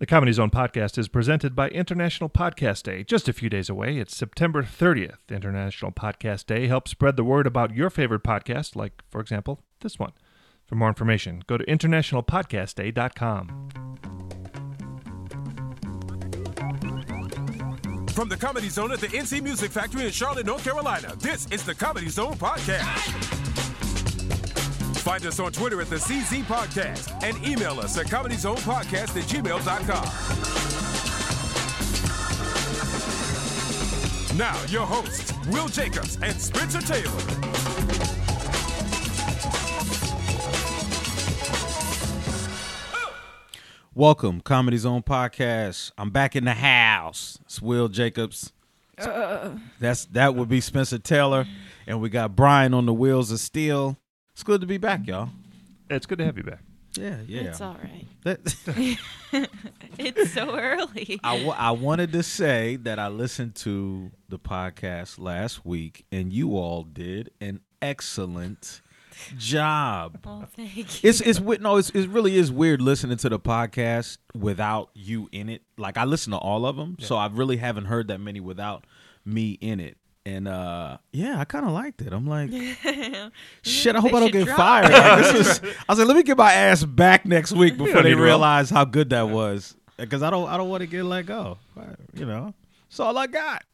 The Comedy Zone podcast is presented by International Podcast Day, just a few days away. It's September 30th. International Podcast Day helps spread the word about your favorite podcast, like, for example, this one. For more information, go to internationalpodcastday.com. From the Comedy Zone at the NC Music Factory in Charlotte, North Carolina, this is the Comedy Zone Podcast. Find us on Twitter at the CZ Podcast and email us at comedyzonepodcast at gmail.com. Now, your hosts, Will Jacobs and Spencer Taylor. Welcome, Comedy Zone Podcast. I'm back in the house. It's Will Jacobs. Uh, uh, uh, That's that would be Spencer Taylor, and we got Brian on the wheels of steel. It's good to be back, y'all. It's good to have you back. Yeah, yeah. It's all right. It's so early. I, I wanted to say that I listened to the podcast last week, and you all did an excellent job. Oh, thank you. It's it's weird. No, it's, it really is weird listening to the podcast without you in it. Like I listen to all of them, so I really haven't heard that many without me in it. And uh yeah, I kind of liked it. I'm like, shit. I hope I don't get drop fired. Like, this was, I was like, let me get my ass back next week before they need to. realize how good that was. Because I don't I don't want to get let go. You know, that's all I got.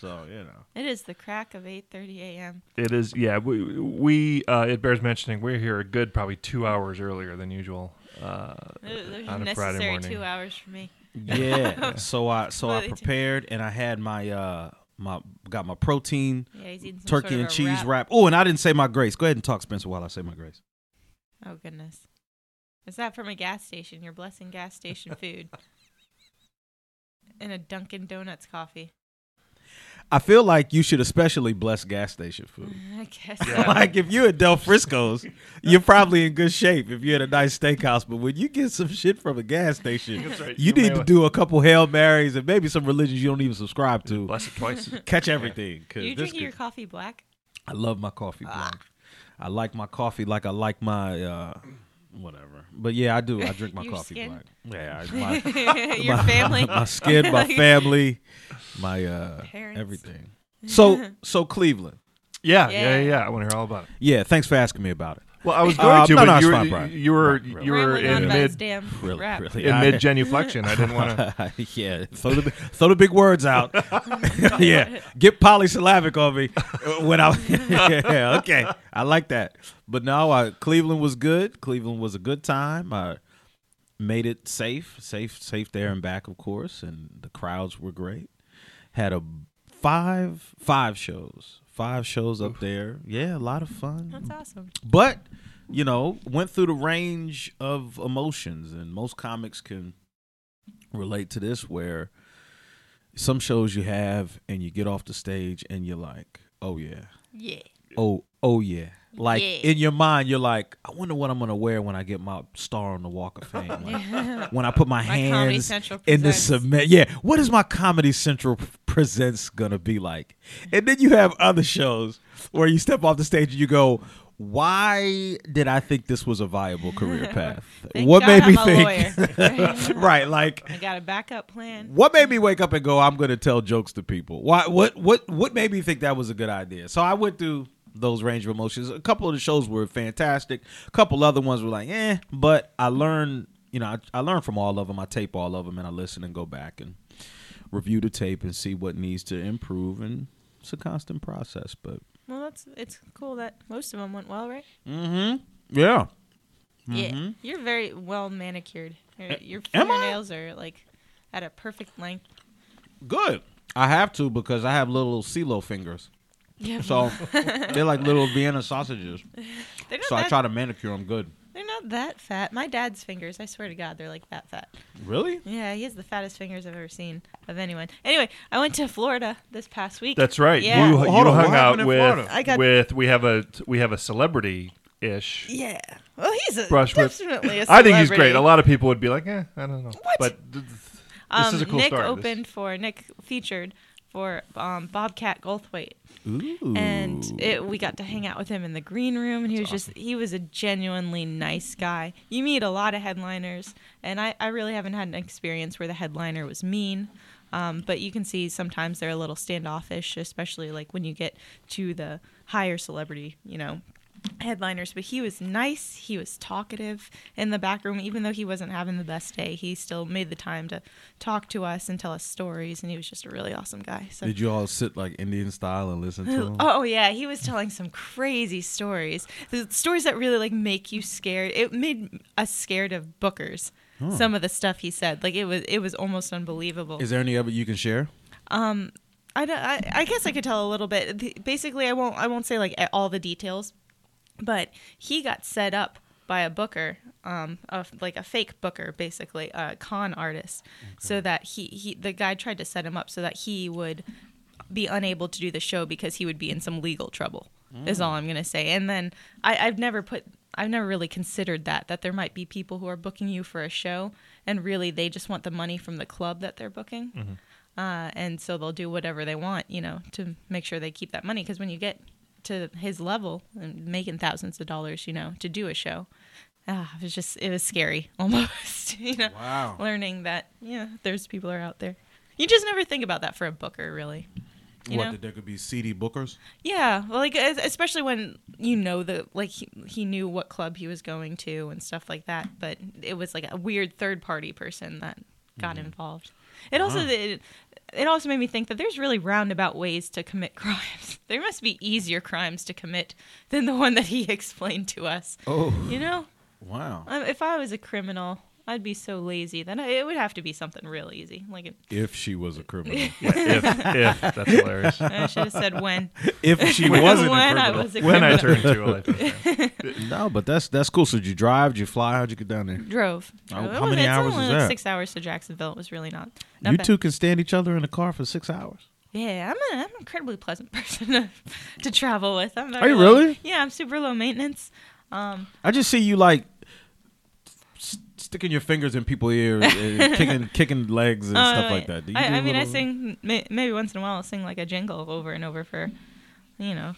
So you know. It is the crack of 8:30 a.m. It is, yeah. We, we uh, it bears mentioning, we're here a good probably two hours earlier than usual. Uh, There's on a Friday morning. two hours for me. Yeah. so I so I prepared and I had my uh my got my protein Yeah, turkey sort of and cheese wrap. wrap. Oh, and I didn't say my grace. Go ahead and talk, Spencer, while I say my grace. Oh goodness, is that from a gas station? You're blessing gas station food. And a Dunkin' Donuts coffee. I feel like you should especially bless gas station food. I guess. Yeah. like if you're at Del Frisco's, you're probably in good shape if you're at a nice steakhouse. But when you get some shit from a gas station, right. you You need to do a couple hail marys and maybe some religions you don't even subscribe to. bless it twice. Catch everything. 'cause you this drinking your coffee black? I love my coffee black. I like my coffee like I like my uh whatever. But yeah, I do. I drink my Your coffee skin? black. Yeah, I, my, Your my- family? my skin, my family, my uh Parents. everything. So so Cleveland. Yeah, yeah, yeah. Yeah. yeah. I want to hear all about it. Yeah, thanks for asking me about it. Well, I was going Uh, to, no, but no, it's you, fine, were, Brian. you were Right, right. you were Rambling on in about his mid damn Really, rap. really. in I- mid genuflection. I didn't want to. yeah, throw the throw the big words out. yeah, get polysyllabic on me when I. yeah, okay, I like that. But no, I, Cleveland was good. Cleveland was a good time. I made it safe, safe, safe there and back, of course, and the crowds were great. Had a five five shows, five shows up there. Yeah, a lot of fun That's awesome. but you know went through the range of emotions and most comics can relate to this where some shows you have and you get off the stage and you're like oh yeah Yeah. oh oh yeah like Yeah. in your mind you're like i wonder what i'm gonna wear when i get my star on the walk of fame. Like, when i put my, My hands in the cement. Yeah what is my comedy central presents gonna be like? And then you have other shows where you step off the stage and you go why did i think this was a viable career path? What God made me I'm a think lawyer. right like I got a backup plan. what made me wake up and go i'm gonna tell jokes to people. Why what what what made me think that was a good idea? So i went through those range of emotions a couple of the shows were fantastic a couple other ones were like eh but i learned you know i, I learned from all of them i tape all of them and i listen and go back and review the tape and see what needs to improve and it's a constant process but Well, that's it's cool that most of them went well, right? mm-hmm yeah Yeah. You're very well manicured. Your, your am I? fingernails are like at a perfect length. good i have to because i have little CeeLo fingers Yeah. so they're like little vienna sausages they're not so i that, try to manicure them good They're not that fat. My dad's fingers, I swear to God, they're like that fat. really Yeah, he has the fattest fingers I've ever seen of anyone. Anyway, I went to Florida this past week. That's right. Yeah. You, Well, you hold on, hung what out in with Florida? I got- with we have a we have a celebrity ish. Yeah. Well, he's a, Brush with- definitely a I think he's great. celebrity. A lot of people would be like, eh, I don't know. What? But th- th- this um, is a cool Nick story. This- opened for Nick featured for um, Bobcat Goldthwait, Ooh. and it, we got to hang out with him in the green room, and he was just he was a genuinely nice guy. You meet a lot of headliners, and I, I really haven't had an experience where the headliner was mean. Um, but you can see sometimes they're a little standoffish, especially like when you get to the higher celebrity, you know, headliners. But he was nice. He was talkative in the back room, even though he wasn't having the best day. He still made the time to talk to us and tell us stories, and he was just a really awesome guy. So. Did you all sit like Indian style and listen to him? Oh yeah, he was telling some crazy stories. The stories that really like make you scared. It made us scared of bookers. Some of the stuff he said, like it was, it was almost unbelievable. Is there any of it you can share? Um, I, don't- I, I guess I could tell a little bit. Basically, I won't I won't say like all the details, but he got set up by a booker, um, of like a fake booker, basically a con artist, so that he, he the guy tried to set him up so that he would be unable to do the show because he would be in some legal trouble. Is all I'm gonna say. And then I, I've never put I've never really considered that that there might be people who are booking you for a show and really they just want the money from the club that they're booking uh, and so they'll do whatever they want, you know, to make sure they keep that money. Because when you get to his level and making thousands of dollars, you know, to do a show, ah, it was just it was scary almost, you know, Wow. learning that yeah, there's people are out there. You just never think about that for a booker, really. You what know? that there could be seedy bookers? Yeah, well, like especially when you know the like he, he knew what club he was going to and stuff like that, but it was like a weird third party person that got involved. It also it, it also made me think that there's really roundabout ways to commit crimes. There must be easier crimes to commit than the one that he explained to us. Oh, You know, wow. Um, if I was a criminal, I'd be so lazy. Then I, it would have to be something real easy. Like it, If she was a criminal. if, if that's hilarious. I should have said when. if she wasn't when a I criminal. was a When I turned to a life. no, but that's that's cool. So did you drive? Did you fly? How'd you get down there? drove. Oh, how was- many it's hours only is like that? Six hours to Jacksonville. It was really not. not you bad. two can stand each other in the car for six hours. Yeah, I'm, a, I'm an incredibly pleasant person to, to travel with. I'm Are you very low- really? Yeah, I'm super low maintenance. Um, I just see you like s- sticking your fingers in people's ears and kicking kicking legs and uh, stuff like that. Do you I, do I mean, I sing may, maybe once in a while. I'll sing like a jingle over and over for, you know,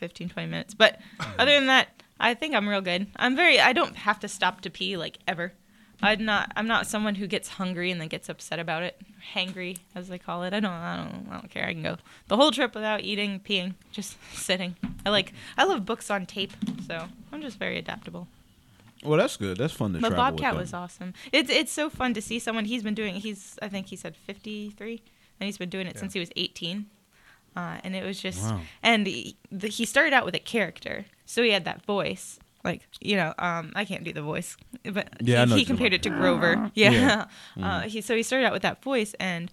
15, 20 minutes. But other than that, I think I'm real good. I'm very. I don't have to stop to pee like ever. I'm not. I'm not someone who gets hungry and then gets upset about it. Hangry, as they call it. I don't. I don't. I don't care. I can go the whole trip without eating, peeing, just sitting. I like. I love books on tape, so I'm just very adaptable. Well, that's good. That's fun to But travel Bobcat with was awesome. It's it's so fun to see someone. He's been doing. He's I think he said 53, and he's been doing it since he was 18. Uh, and it was just Wow. and he, the, he started out with a character, so he had that voice. Like you know, um, I can't do the voice, but Yeah, he, he compared it to Grover. Yeah, Yeah. Uh, he so he started out with that voice, and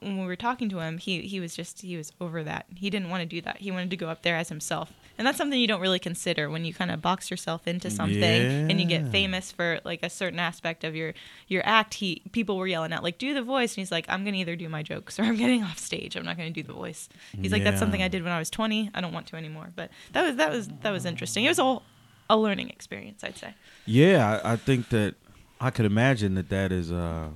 when we were talking to him, he he was just he was over that. He didn't want to do that. He wanted to go up there as himself, and that's something you don't really consider when you kind of box yourself into something and you get famous for like a certain aspect of your your act. He people were yelling out like do the voice, and he's like I'm gonna either do my jokes or I'm getting off stage. I'm not gonna do the voice. He's like that's something I did when I was 20. I don't want to anymore. But that was that was that was interesting. It was all a learning experience, I'd say. Yeah, I, I think that I could imagine that that is uh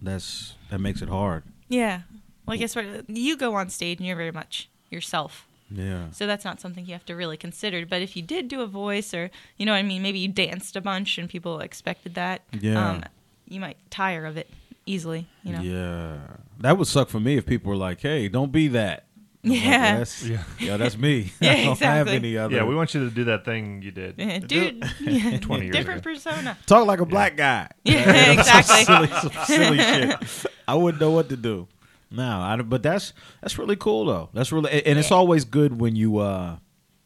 that's that makes it hard. Yeah, like as far you go on stage and you're very much yourself. Yeah. So that's not something you have to really consider. But if you did do a voice, or you know, what I mean, maybe you danced a bunch and people expected that. Yeah. Um, you might tire of it easily. You know. Yeah. That would suck for me if people were like, "Hey, don't be that." I'm like, Yeah. that's, Yeah. yeah. that's me. Yeah, I don't have any other. Yeah, we want you to do that thing you did. Yeah, Dude, yeah, 20 years different ago. persona. talk like a black guy. Yeah, exactly. silly, some silly shit. I wouldn't know what to do. No, I, but that's that's really cool though. That's really, and it's always good when you uh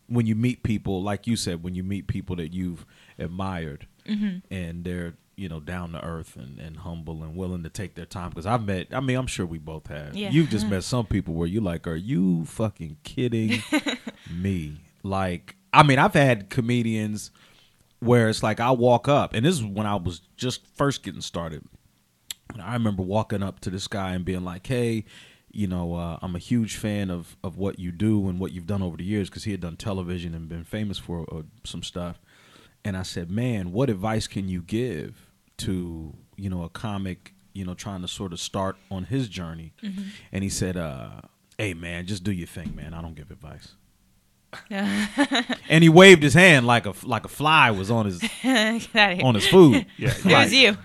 when you meet people, like you said, when you meet people that you've admired, Mm-hmm. and they're you know down to earth and, and humble and willing to take their time. Because I've met, I mean, I'm sure we both have. Yeah. You've just met some people where you like, are you fucking kidding me? Like, I mean, I've had comedians where it's like I walk up, and this is when I was just first getting started. And I remember walking up to this guy and being like, "Hey, you know, uh, I'm a huge fan of of what you do and what you've done over the years because he had done television and been famous for uh, some stuff." And I said, "Man, what advice can you give to you know a comic, you know, trying to sort of start on his journey?" And he said, uh, Hey man, just do your thing, man. I don't give advice. Yeah. And he waved his hand like a like a fly was on his get out of here. on his food. Yeah, it Like, was you.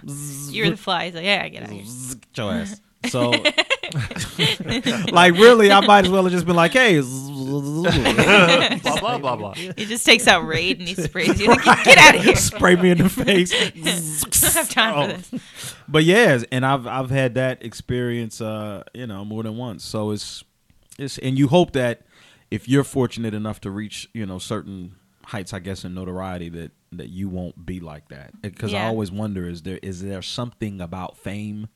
You were the fly. He's like, yeah, I get out of here. zzz, your ass. So, like, really, I might as well have just been like, "Hey, blah blah blah blah. He just takes out Raid and he sprays you. Like, get, get out of here. spray me in the face." I don't have time Oh. for this. But yeah, and I've I've had that experience, uh, you know, more than once. So it's it's and you hope that if you're fortunate enough to reach, you know, certain heights, I guess, in notoriety, that that you won't be like that. Uh, because I always wonder: is there is there something about fame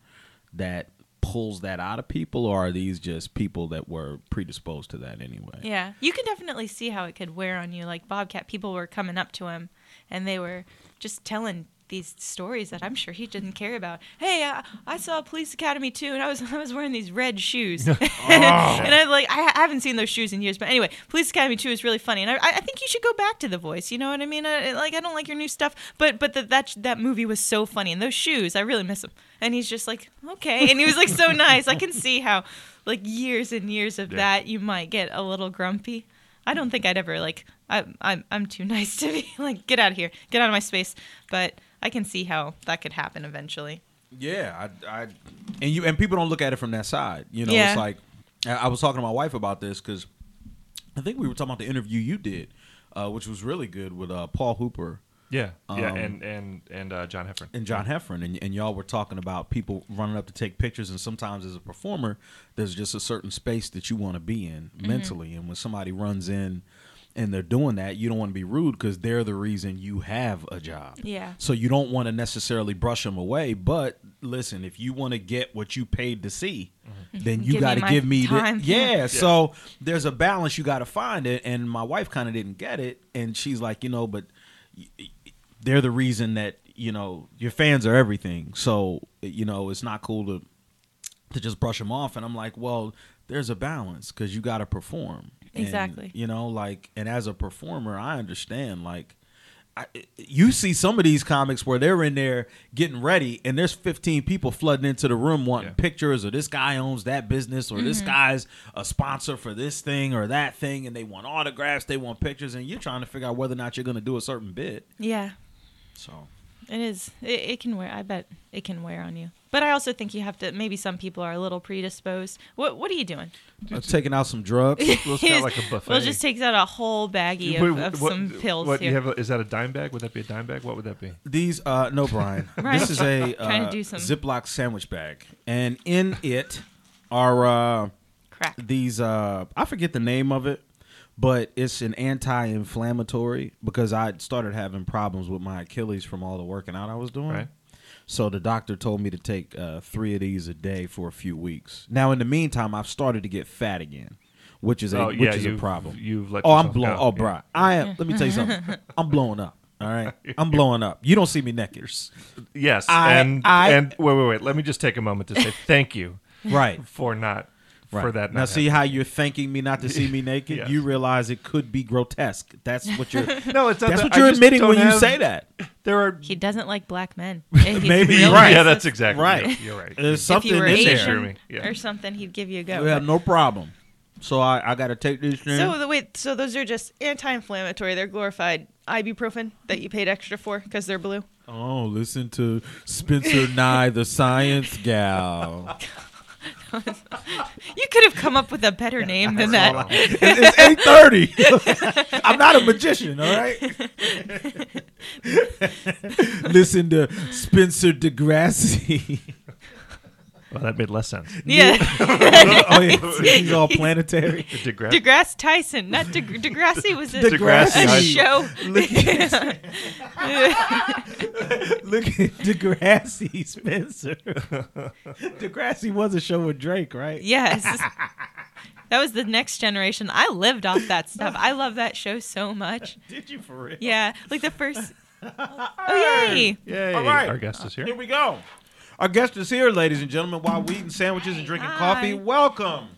that pulls that out of people, or are these just people that were predisposed to that anyway? Yeah, you can definitely see how it could wear on you. Like Bobcat, people were coming up to him, and they were just telling these stories that I'm sure he didn't care about. Hey, uh, I saw Police Academy too, and I was I was wearing these red shoes, and I'm like, I, I haven't seen those shoes in years. But anyway, Police Academy two is really funny, and I, I think you should go back to The Voice. You know what I mean? I, like I don't like your new stuff, but but the, that that movie was so funny, and those shoes, I really miss them. And he's just like, okay, and he was like so nice. I can see how like years and years of Yeah. that you might get a little grumpy. I don't think I'd ever like I I'm I'm too nice to be like get out of here. Get out of my space. But I can see how that could happen eventually. Yeah, I, I, and you and people don't look at it from that side. You know, Yeah. it's like I I was talking to my wife about this because I think we were talking about the interview you did, uh, which was really good with uh, Paul Hooper Yeah, yeah, Um, and and and uh, John Heffron and John Heffron, and, and y'all were talking about people running up to take pictures, and sometimes as a performer, there's just a certain space that you want to be in mentally, and when somebody runs in. And they're doing that. You don't want to be rude because they're the reason you have a job. Yeah. So you don't want to necessarily brush them away. But listen, if you want to get what you paid to see, then you got to give me the time. yeah. So there's a balance you got to find it. And my wife kind of didn't get it, and she's like, you know, but they're the reason that you know your fans are everything. So you know it's not cool to to just brush them off. And I'm like, well, there's a balance because you got to perform. And, Exactly. you know, like, and as a performer, I understand. Like, I, you see some of these comics where they're in there getting ready, and there's 15 people flooding into the room wanting Yeah. pictures, or this guy owns that business, or Mm-hmm. this guy's a sponsor for this thing or that thing, and they want autographs, they want pictures, and you're trying to figure out whether or not you're going to do a certain bit. Yeah. So, It is. It, it can wear. I bet it can wear on you. But I also think you have to. Maybe some people are a little predisposed. What What are you doing? I'm taking out some drugs. Looks kinda like a buffet. Well, just takes out a whole baggie Wait, of, of what- some pills What here. you have? A, is that a dime bag? Would that be a dime bag? What would that be? These, uh, no, Brian. Right. This is a Trying to uh, do some- Ziploc sandwich bag, and in it are uh, Crack. these. Uh, I forget the name of it, but it's an anti-inflammatory because I started having problems with my Achilles from all the working out I was doing. Right. So the doctor told me to take uh, three of these a day for a few weeks. Now, in the meantime, I've started to get fat again, which is a oh which yeah, is a you've, problem. You've let. Oh, I'm yourself blowing. go. Oh, Yeah. bro, I am. Let me tell you something. I'm blowing up. All right, I'm blowing up. You don't see me naked, Yes, I- and I- and wait, wait, wait. Let me just take a moment to say thank you right? for not Right. for that. now, not see how you're thanking me not to see me naked. Yes. You realize it could be grotesque. That's what you're. no, it's not. that's that. what you're just admitting don't when you say that. There are. He doesn't like black men. He's Maybe really you're right. Yeah, that's exactly Right. You're, you're right. There's If something you were in Asian there. or something, he'd give you a go. Yeah, But- no problem. So I, I got to take this. Thing. So the wait, so those are just anti-inflammatory. They're glorified ibuprofen that you paid extra for because they're blue. oh, listen to Spencer Nye, the science gal. You could have come up with a better name than that. It's- eight thirty. I'm not a magician, all right. Listen to Spencer Degrassi. Well, that made less sense. Yeah, oh yeah, he's all planetary. Degrassi. DeGrasse Tyson, not De- Degrassi was a, Degrassi a High show. Look at Degrassi, Spencer. Degrassi was a show with Drake, right? yes, that was the next generation. I lived off that stuff. I love that show so much. Did you for real? Yeah, like the first. Oh yay! Yay! All right. Our guest is here. Here we go. Our guest is here, ladies and gentlemen. While we eating sandwiches and drinking Hi. coffee, welcome.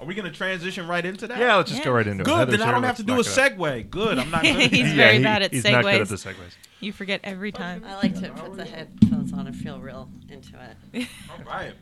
Are we going to transition right into that? Yeah, let's just go right into it. Good. Heather's Then I don't have to do a knock it segue. Good. I'm not good. He's Yeah, very he- bad at He's not good at segues. the segues. You forget every time. I like to put the headphones on and feel real into it. All right.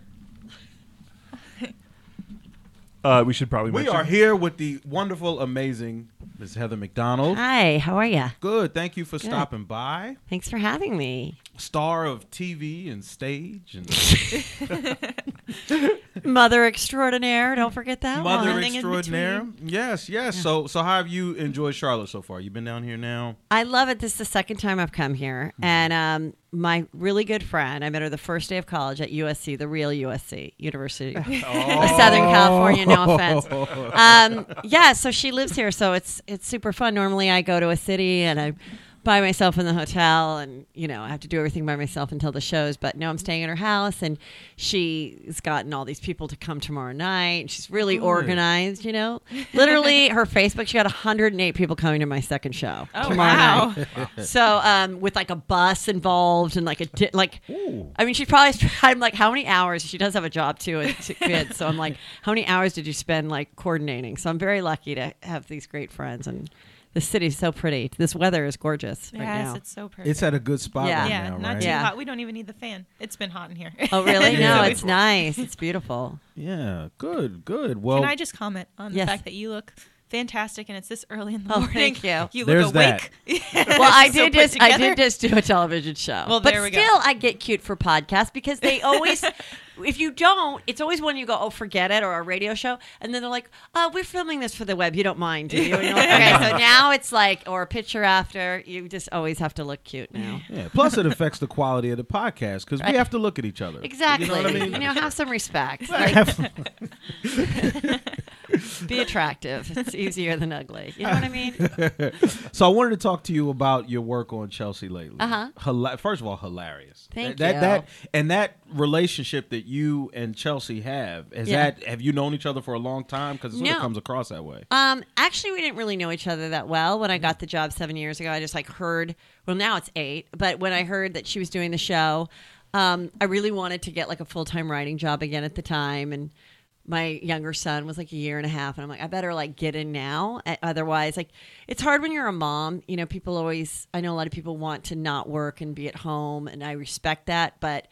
Uh, we should probably We mention. are here with the wonderful, amazing Ms. Heather McDonald. Hi, how are you? Good. Thank you for stopping by. Thanks for having me. Star of TV and stage and Mother extraordinaire, don't forget that mother one. Extraordinaire. Yes, yes. So, so how have you enjoyed Charlotte so far? You've been down here now. I love it. This is the second time I've come here. And um, my really good friend, I met her the first day of college at USC, the real USC, University of Southern California, no offense. Um, yeah, so she lives here, so it's it's super fun. Normally I go to a city and I by myself in the hotel and you know i have to do everything by myself until the shows but no i'm staying in her house and she's gotten all these people to come tomorrow night. She's really organized you know. Literally her facebook she got 108 people coming to my second show Oh, tomorrow wow. night. So um with like a bus involved and like a di- like i mean she probably i'm like how many hours? She does have a job too and two kids. So i'm like how many hours did you spend like coordinating? So i'm very lucky to have these great friends and the city's so pretty this weather is gorgeous right Yes, now it's so perfect. It's at a good spot Yeah. right yeah, now, not right? too Yeah. hot. We don't even need the fan. It's been hot in here. Oh, really? Yeah. No, it's nice. It's beautiful. Yeah, good, good. Well, Can I just comment on Yes. the fact that you look fantastic and it's this early in the Oh, morning? thank you. You There's look awake. Well, I So did put just I did just do a television show. Well, but there we go. still, I get cute for podcasts because they always, if you don't, it's always when you go, oh, forget it, or a radio show, and then they're like, oh, we're filming this for the web. You don't mind, do you? And you're like, okay, so now it's like, or a picture after. You just always have to look cute now. yeah. Plus, it affects the quality of the podcast because we have to look at each other. Exactly. You know what I mean? You know, have some respect. Like, be attractive. It's easier than ugly. You know what I mean? So I wanted to talk to you about your work on Chelsea lately. Uh-huh. Hila- First of all, hilarious. Thank that, you. That and that relationship that you and Chelsea have is Yeah. that have you known each other for a long time? Because it sort No. of comes across that way. Um, actually, we didn't really know each other that well when I got the job seven years ago. I just like heard. Well, now it's eight, but when I heard that she was doing the show, um, I really wanted to get like a full time writing job again at the time, and my younger son was like a year and a half, and I'm like, I better like get in now. Uh, Otherwise, like it's hard when you're a mom. You know, people always. I know a lot of people want to not work and be at home, and I respect that, but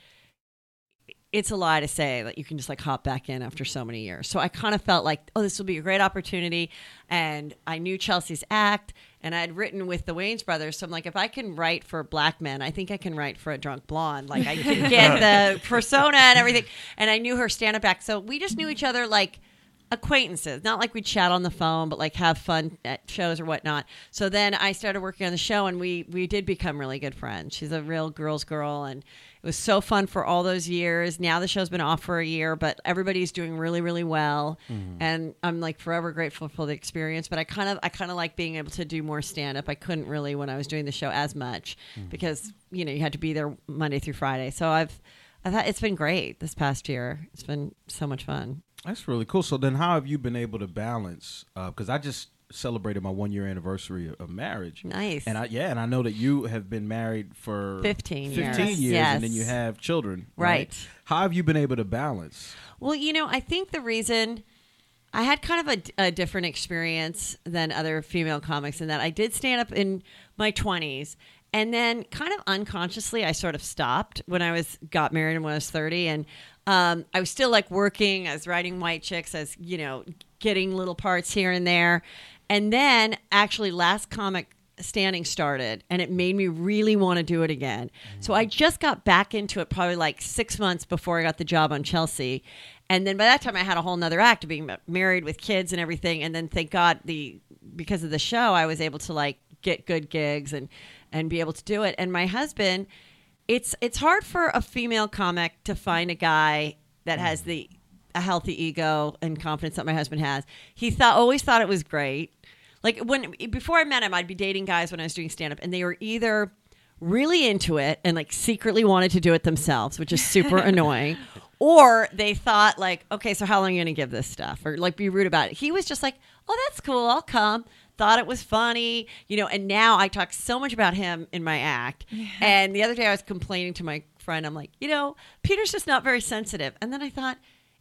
it's a lie to say that you can just like hop back in after so many years. So I kind of felt like, oh, this will be a great opportunity. And I knew Chelsea's act and I had written with the Wayans brothers. So I'm like, if I can write for black men, I think I can write for a drunk blonde. Like I can get the persona and everything. And I knew her stand up act. So we just knew each other like acquaintances, not like we'd chat on the phone, but like have fun at shows or whatnot. So then I started working on the show, and we we did become really good friends. She's a real girl's girl, and it was so fun for all those years. Now the show's been off for a year, but everybody's doing really really well, mm. and I'm like forever grateful for the experience. But I kind of I kind of like being able to do more stand up. I couldn't really when I was doing the show as much mm. because you know you had to be there Monday through Friday. So I've I thought it's been great this past year. It's been so much fun. That's really cool. So then, how have you been able to balance? Uh, because I just celebrated my one year anniversary of- of marriage. Nice. And I yeah, and I know that you have been married for 15 15 years. years, and then you have children. Right. How have you been able to balance? Well, you know, I think the reason I had kind of a, a different experience than other female comics in that I did stand up in my 20s. And then, kind of unconsciously, I sort of stopped when I was got married and when I was 30. And um, I was still like working, I was writing White Chicks, I was, you know, getting little parts here and there. And then, actually, Last Comic standing started and it made me really want to do it again. So I just got back into it probably like six months before I got the job on Chelsea. And then by that time I had a whole nother act of being married with kids and everything. And then thank God the because of the show I was able to like get good gigs and and be able to do it. And my husband, it's it's hard for a female comic to find a guy that has mm. the a healthy ego and confidence that my husband has. He thought always thought it was great. Like when before I met him, I'd be dating guys when I was doing stand up, and they were either really into it and like secretly wanted to do it themselves, which is super annoying, or they thought like, okay, so how long are you gonna give this stuff, or like be rude about it. He was just like, oh, that's cool, I'll come. Thought it was funny, you know. And now I talk so much about him in my act. And the other day I was complaining to my friend, I'm like, you know, Peter's just not very sensitive. And then I thought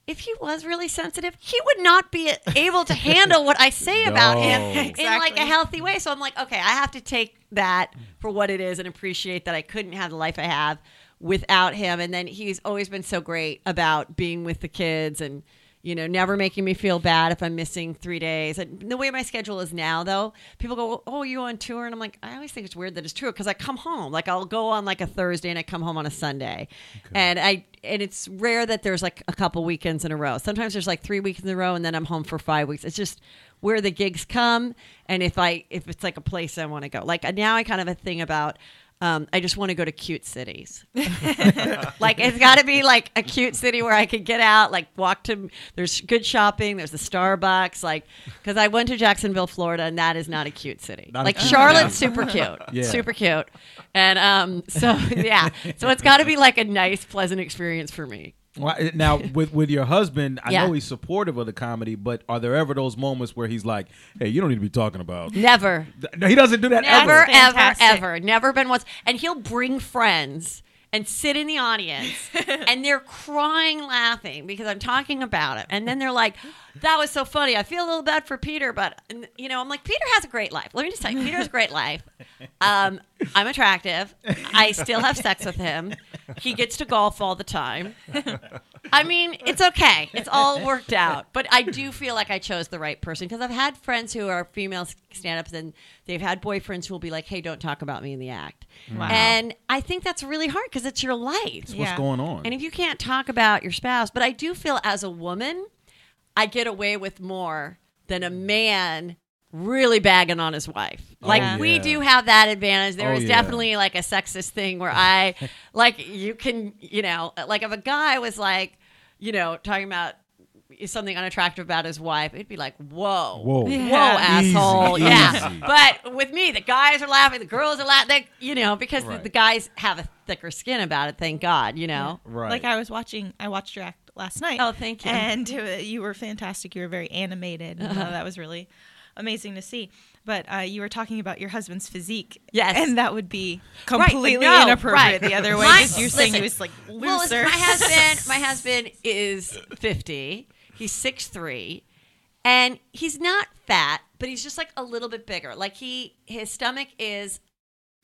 if he was really sensitive, he would not be able to handle what I say about him No. in like a healthy way. So I'm like, okay, I have to take that for what it is and appreciate that I couldn't have the life I have without him. And then he's always been so great about being with the kids and You know, never making me feel bad if I'm missing three days. And the way my schedule is now, though, people go, "Oh, you on tour?" And I'm like, I always think it's weird that it's true because I come home. Like I'll go on like a Thursday and I come home on a Sunday, and I and it's rare that there's like a couple weekends in a row. Sometimes there's like three weeks in a row, and then I'm home for five weeks. It's just where the gigs come, and if I if it's like a place I want to go. Like now, I kind of have a thing about. Um, I just want to go to cute cities. like it's got to be like a cute city where I could get out, like walk to. There's good shopping. There's the Starbucks. Like because I went to Jacksonville, Florida, and that is not a cute city. Not like cute- Charlotte's super cute, Yeah. super cute, and um, so yeah, so it's got to be like a nice, pleasant experience for me. Well, Now, with with your husband, I Yeah. know he's supportive of the comedy, but are there ever those moments where he's like, "Hey, you don't need to be talking about"? Never. No, he doesn't do that Never, ever. Ever, ever. Never been once. And he'll bring friends and sit in the audience and they're crying laughing because I'm talking about it. And then they're like, that was so funny. I feel a little bad for Peter, but, you know, I'm like, Peter has a great life. Let me just tell you, Peter has a great life. Um, I'm attractive. I still have sex with him. He gets to golf all the time. I mean, it's okay. It's all worked out. But I do feel like I chose the right person because I've had friends who are female stand ups and they've had boyfriends who will be like, hey, don't talk about me in the act. Wow. And I think that's really hard because it's your life. What's Yeah. going on? And if you can't talk about your spouse, but I do feel as a woman, I get away with more than a man really bagging on his wife. Like Yeah. we yeah. do have that advantage. There Oh, is yeah. definitely like a sexist thing where I like you can, you know, like if a guy was like, you know, talking about something unattractive about his wife, it'd be like, whoa, Whoa. whoa, asshole, Easy, yeah. easy. But with me, the guys are laughing, the girls are laughing, they, you know, because the, Right. the guys have a thicker skin about it. Thank God, you know. right. Like I was watching, I watched your act last night. Oh, thank you. And uh, you were fantastic. You were very animated. and, uh, that was really amazing to see. But uh, you were talking about your husband's physique. Yes. And that would be Right, completely no, inappropriate right. the other way. My- you're saying he was like looser. Well, listen, my husband, my husband is fifty. He's six three, and he's not fat, but he's just like a little bit bigger. Like he, his stomach is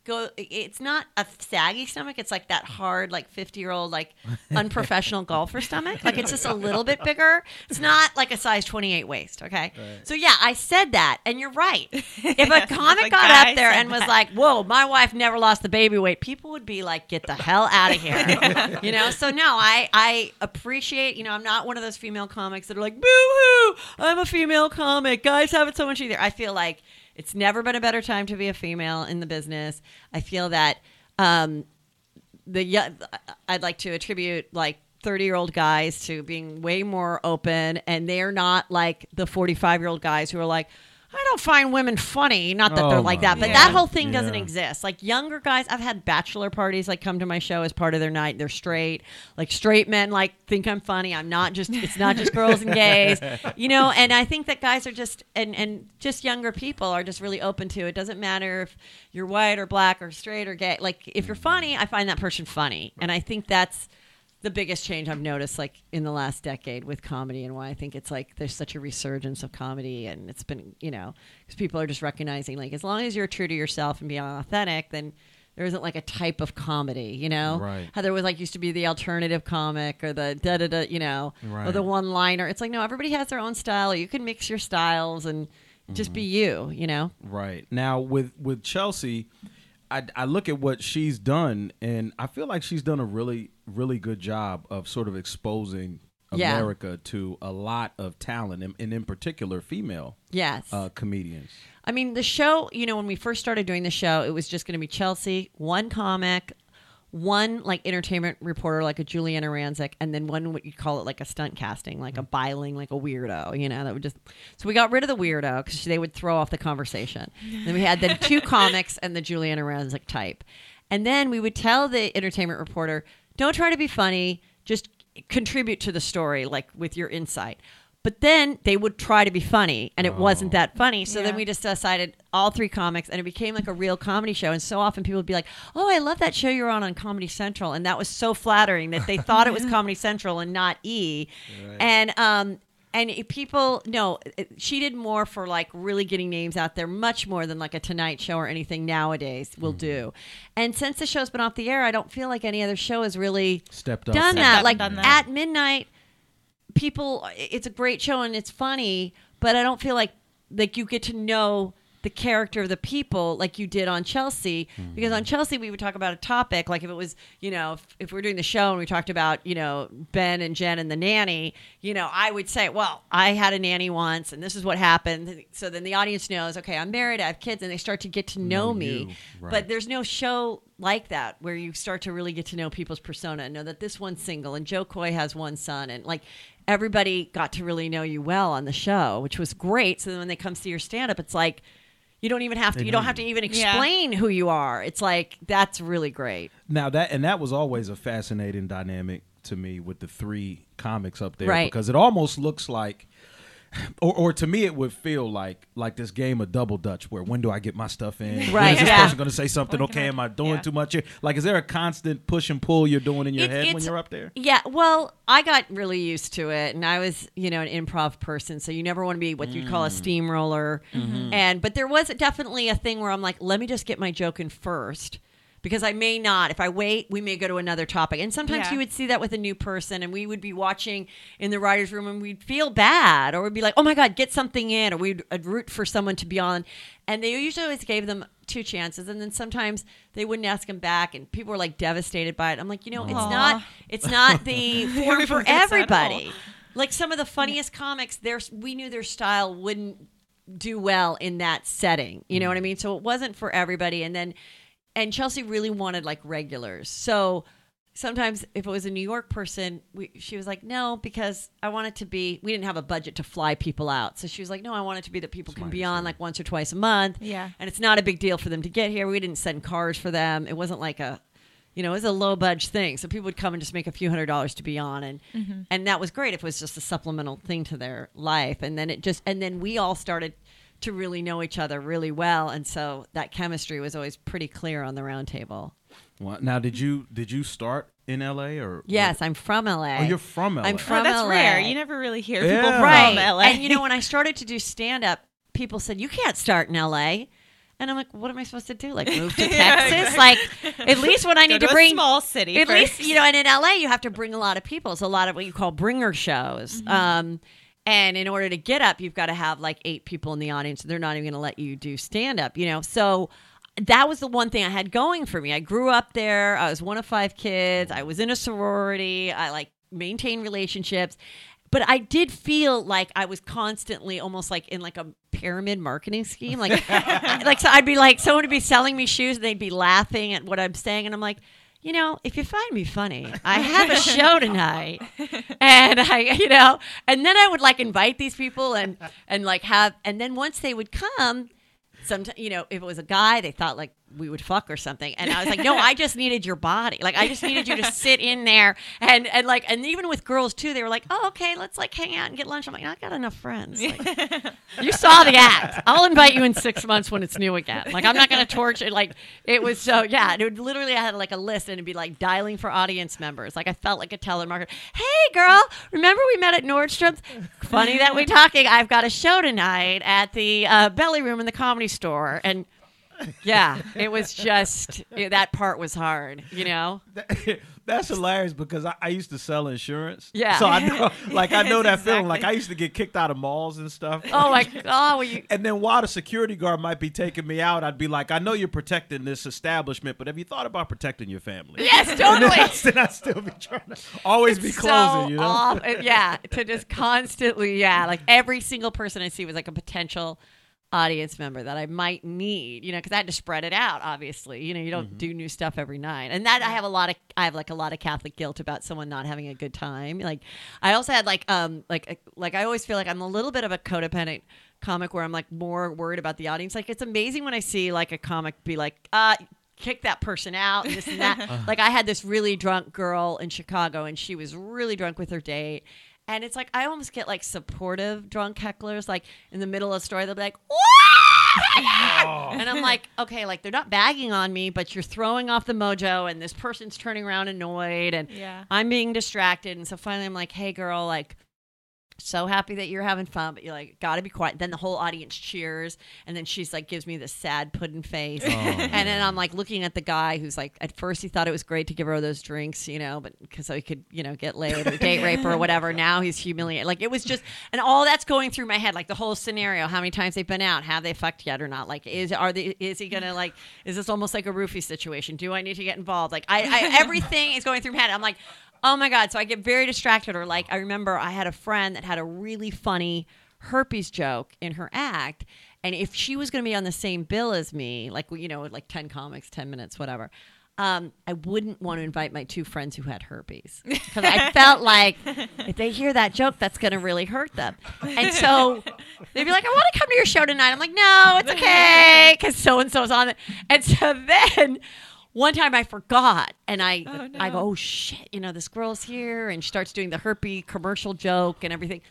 go. It's not a saggy stomach. It's like that hard, like fifty year old, like unprofessional golfer stomach. Like it's just a little bit bigger. It's not like a size twenty eight waist. Okay, so yeah, I said that, and you're right. If a comic got up there and was that. like, "Whoa, my wife never lost the baby weight," people would be like, "Get the hell out of here," you know. So no, I I appreciate. You know, I'm not one of those female comics that are like, "Boo hoo, I'm a female comic. Guys have it so much easier." I feel like it's never been a better time to be a female in the business. I feel that um, the I'd like to attribute like 30 year old guys to being way more open and they're not like the 45 year old guys who are like I don't find women funny. Not that Oh they're like that, but God. that whole thing doesn't exist. Like younger guys, I've had bachelor parties like come to my show as part of their night. They're straight. Like straight men like think I'm funny. I'm not just it's not just girls and gays. You know, and I think that guys are just and and just younger people are just really open to it. Doesn't matter if you're white or black or straight or gay. Like if you're funny, I find that person funny. And I think that's the biggest change I've noticed like in the last decade with comedy and why I think it's like there's such a resurgence of comedy and it's been, you know, because people are just recognizing like as long as you're true to yourself and being authentic, then there isn't like a type of comedy, you know? Right. How there was like used to be the alternative comic or the da da da, you know, or the one liner. It's like, no, everybody has their own style. You can mix your styles and just be mm-hmm. you, you know? Right now, with with Chelsea, I, I look at what she's done, and I feel like she's done a really really good job of sort of exposing Yeah. America to a lot of talent, and, and in particular, female Yes. uh, comedians. I mean, the show, you know, when we first started doing the show, it was just going to be Chelsea, one comic, one like entertainment reporter, like a Giuliana Rancic, and then one what you call it like a stunt casting, like a mm-hmm. biling, like a weirdo, you know, that would just. So we got rid of the weirdo because they would throw off the conversation. then we had the two comics and the Giuliana Rancic type, and then we would tell the entertainment reporter, "Don't try to be funny, just contribute to the story, like with your insight." But then they would try to be funny, and it wasn't that funny. So then we just decided all three comics, and it became like a real comedy show. And so often people would be like, "Oh, I love that show you're on on Comedy Central," and that was so flattering that they thought it was Comedy Central and not E. And um, and people no, she did more for like really getting names out there, much more than like a Tonight Show or anything nowadays will do. And since the show's been off the air, I don't feel like any other show has really Stepped up. done Stepped that. up Like done that. at midnight people it's a great show and it's funny but i don't feel like like you get to know the character of the people like you did on chelsea. Hmm. Because on chelsea we would talk about a topic like if it was you know if, if we're doing the show and we talked about you know ben and jen and the nanny you know i would say well i had a nanny once and this is what happened. So then the audience knows okay i'm married i have kids and they start to get to know, Know me. right. but there's no show like that where you start to really get to know people's persona and know that this one's single and Jo Koy has one son and like everybody got to really know you well on the show, which was great. So then when they come see your stand up, it's like you don't even have to They you don't have to you. even Yeah. explain who you are. It's like that's really great. Now that and that was always a fascinating dynamic to me with the three comics up there Right. because it almost looks like or, or to me it would feel like like this game of double dutch where when do I get my stuff in? Right, is this yeah. person going to say something? When Okay, I- am I doing yeah. too much here? Like, is there a constant push and pull you're doing in your It- head when you're up there? Yeah, well, I got really used to it, and I was, you know, an improv person, so you never want to be what you'd call Mm. a steamroller. Mm-hmm. And but there was definitely a thing where I'm like, let me just get my joke in first. Because I may not. If I wait, we may go to another topic. And sometimes Yeah. you would see that with a new person, and we would be watching in the writer's room and we'd feel bad, or we'd be like, oh my God, get something in, or we'd uh, root for someone to be on. And they usually always gave them two chances. And then sometimes they wouldn't ask them back, and people were like devastated by it. I'm like, you know, it's not, it's not the form for everybody. Like some of the funniest comics, their we knew their style wouldn't do well in that setting. You know what I mean? So it wasn't for everybody. And then, and Chelsea really wanted like regulars. So sometimes if it was a New York person, we, she was like, no, because I want it to be, we didn't have a budget to fly people out. So she was like, no, I want it to be that people can be on like once or twice a month. Yeah. And it's not a big deal for them to get here. We didn't send cars for them. It wasn't like a, you know, it was a low budge thing. So people would come and just make a few hundred dollars to be on, and mm-hmm. and that was great if it was just a supplemental thing to their life. And then it just, and then we all started to really know each other really well, and so that chemistry was always pretty clear on the round table. Well, now, did you did you start in L.A. or Yes, I'm from LA. Oh, you're from LA. I'm Oh, from that's LA. rare. You never really hear Yeah. people from. LA. And you know, when I started to do stand up, people said, You can't start in LA. And I'm like, what am I supposed to do? Like move to Yeah, Texas? Like at least when I need Go to to a bring small city At least you know, and in LA you have to bring a lot of people. It's a lot of what you call bringer shows. Mm-hmm. Um, and in order to get up, you've got to have like eight people in the audience. They're not even going to let you do stand up. You know, so that was the one thing I had going for me. I grew up there. I was one of five kids. I was in a sorority. I like maintained relationships. But I did feel like I was constantly almost like in like a pyramid marketing scheme. Like like so I'd be like someone would be selling me shoes and they'd be laughing at what I'm saying and I'm like, you know, if you find me funny, I have a show tonight. And I, you know, and then I would like invite these people and and like have and then once they would come, sometimes you know if it was a guy they thought like we would fuck or something. And i was like no i just needed your body. Like i just needed you to sit in there. And and like and even with girls too they were like oh okay let's like hang out and get lunch. I'm like i got enough friends. Like, you saw the act i'll invite you in six months when it's new again. Like i'm not gonna torture like it was so yeah it would literally i had like a list and it'd be like dialing for audience members. Like i felt like a telemarketer hey girl remember we met at nordstrom's? Funny that we're talking. I've got a show tonight at the uh, belly room in the comedy store. And yeah it was just it- that part was hard you know That's hilarious because I, I used to sell insurance. Yeah. So I know, like, I know that Yes, feeling. Like. I used to get kicked out of malls and stuff. oh my god you And then while the security guard might be taking me out, I'd be like, I know you're protecting this establishment, but have you thought about protecting your family? yes totally then, I, I'd still be trying to always be so closing, you know? off- yeah, to just constantly, yeah, like every single person I see was like a potential audience member that I might need, you know, because I had to spread it out. Obviously, you know, you don't do new stuff every night, and that I have a lot of, I have like a lot of Catholic guilt about someone not having a good time. Like, I also had like, um, like, like I always feel like I'm a little bit of a codependent comic where I'm like more worried about the audience. Like, it's amazing when I see like a comic be like, uh kick that person out this and that. like I had this really drunk girl in Chicago and she was really drunk with her date. And it's like I almost get like supportive drunk hecklers like in the middle of a story they'll be like "What?" and I'm like okay like they're not bagging on me but you're throwing off the mojo and this person's turning around annoyed and Yeah. I'm being distracted and so finally I'm like hey girl like so happy that you're having fun, but you're like, gotta be quiet. Then the whole audience cheers, and then she's like, gives me this sad pudding face, oh, and then I'm like looking at the guy who's like, at first he thought it was great to give her those drinks, you know, but because so he could, you know, get laid or date rape or whatever. Now he's humiliated. Like it was just, and all that's going through my head, like the whole scenario. How many times they've been out? Have they fucked yet or not? Like, is are they? Is he gonna like? Is this almost like a roofie situation? Do I need to get involved? Like, I, I everything is going through my head. I'm like. Oh my god! So I get very distracted, or like I remember I had a friend that had a really funny herpes joke in her act, and if she was going to be on the same bill as me, like you know, like ten comics, ten minutes, whatever, um, I wouldn't want to invite my two friends who had herpes because I felt like if they hear that joke, that's going to really hurt them. And so they'd be like, "I want to come to your show tonight." I'm like, "No, it's okay," because so and so's on it. And so then one time I forgot, and I Oh, I go, "Oh shit!" You know, this girl's here, and she starts doing the herpes commercial joke and everything.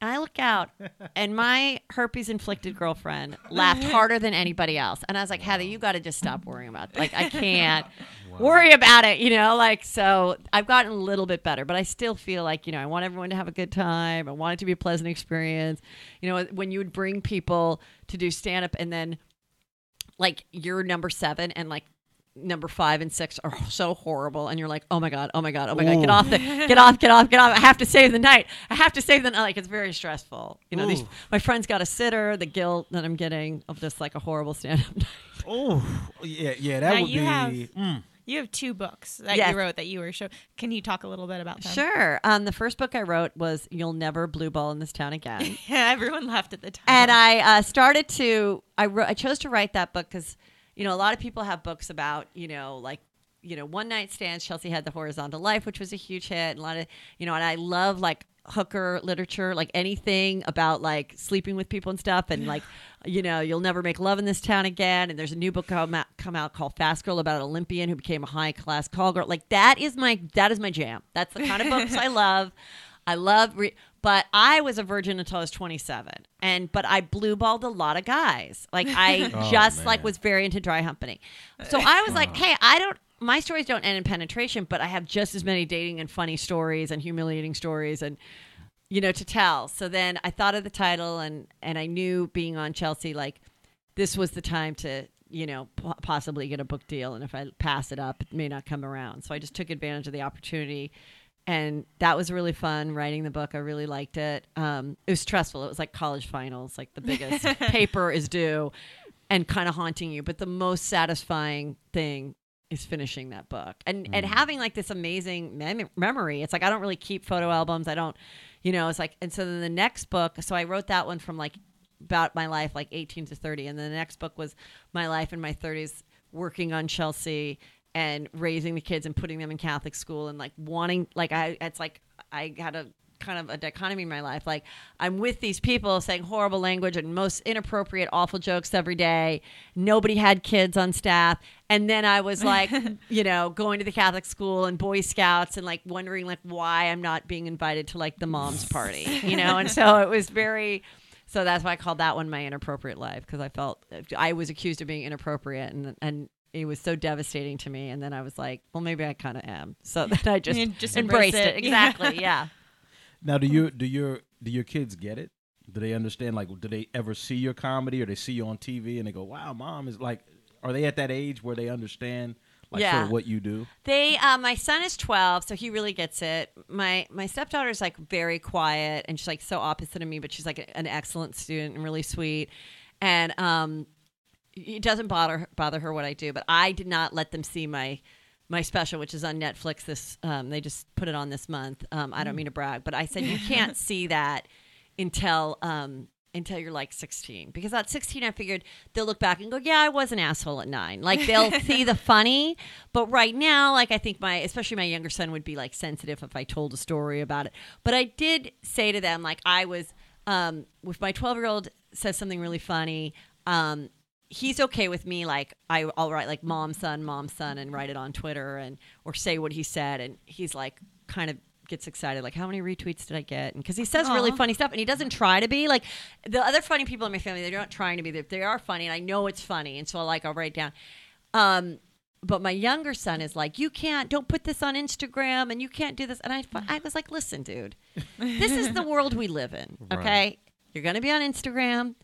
And I look out, and my herpes inflicted girlfriend laughed harder than anybody else. And I was like, Heather, you got to just stop worrying about it. Like, I can't worry about it, you know? Like, so I've gotten a little bit better, but I still feel like, you know, I want everyone to have a good time. I want it to be a pleasant experience. You know, when you would bring people to do stand up and then like you're number seven and like number five and six are so horrible and you're like oh my god oh my god oh my god get off the get off get off get off i have to save the night i have to save the night like it's very stressful you know these Ooh. my friends got a sitter the guilt that i'm getting of just like a horrible stand-up night Oh, yeah, yeah. That Now would you be. have- mm. You have two books that Yes. you wrote that you were show. Can you talk a little bit about them? sure um the first book i wrote was you'll never blue ball in this town again Yeah, everyone laughed at the time. and I uh, started to I wrote, I chose to write that book because you know a lot of people have books about you know like you know one night stands. Chelsea had the Horizontal Life, which was a huge hit. And a lot of you know, and I love like hooker literature, like anything about like sleeping with people and stuff, and like you know you'll never make love in this town again. And there's a new book come out, come out called Fast Girl about an Olympian who became a high class call girl. Like that is my that is my jam. That's the kind of books I love. I love, re- but I was a virgin until I was 27, and but I blue balled a lot of guys. Like I Oh, just like was very into dry humping. So I was like, hey, I don't. My stories don't end in penetration, but I have just as many dating and funny stories and humiliating stories and you know to tell. So then I thought of the title and and I knew being on Chelsea like this was the time to you know po- possibly get a book deal and if I pass it up it may not come around. So I just took advantage of the opportunity and that was really fun writing the book. I really liked it. Um, it was stressful. It was like college finals, like the biggest paper is due and kind of haunting you. But the most satisfying thing is finishing that book and and having like this amazing mem- memory. It's like I don't really keep photo albums. I don't, you know. It's like and so then the next book. So I wrote that one from like about my life, like 18 to 30, and then the next book was my life in my 30s, working on Chelsea and raising the kids and putting them in Catholic school and like wanting like I it's like I had a kind of a dichotomy in my life. Like I'm with these people saying horrible language and most inappropriate, awful jokes every day. Nobody had kids on staff. And then I was like, you know, going to the Catholic school and Boy Scouts and like wondering like why I'm not being invited to like the mom's party, you know? And so it was very so that's why I called that one my inappropriate life because I felt I was accused of being inappropriate and and it was so devastating to me. And then I was like, well, maybe I kind of am. So then I just, You just embrace embraced it. it. Exactly. Yeah. Now, do you do your do your kids get it? Do they understand? Like, do they ever see your comedy, or they see you on TV and they go, "Wow, mom is like"? Are they at that age where they understand like sort of what you do? They, uh, my son is 12, so he really gets it. My my stepdaughter's like very quiet, and she's like so opposite of me, but she's like an excellent student and really sweet. And um, it doesn't bother bother her what I do, but I did not let them see my my special, which is on Netflix. This um, they just put it on this month. Um, I don't mean to brag, but I said you can't see that until um, until you're like 16 because at 16 i figured they'll look back and go yeah i was an asshole at nine like they'll see the funny but right now like i think my especially my younger son would be like sensitive if i told a story about it but i did say to them like i was um, if my 12 year old says something really funny um, he's okay with me like I, i'll write like mom son mom son and write it on twitter and or say what he said and he's like kind of gets excited like how many retweets did i get because he says really funny stuff and he doesn't try to be like the other funny people in my family they're not trying to be they they are funny and i know it's funny and so I like i'll write down um but my younger son is like, you can't, don't put this on Instagram, and you can't do this. And I, I was like, listen, dude, this is the world we live in. Okay, you're gonna be on Instagram.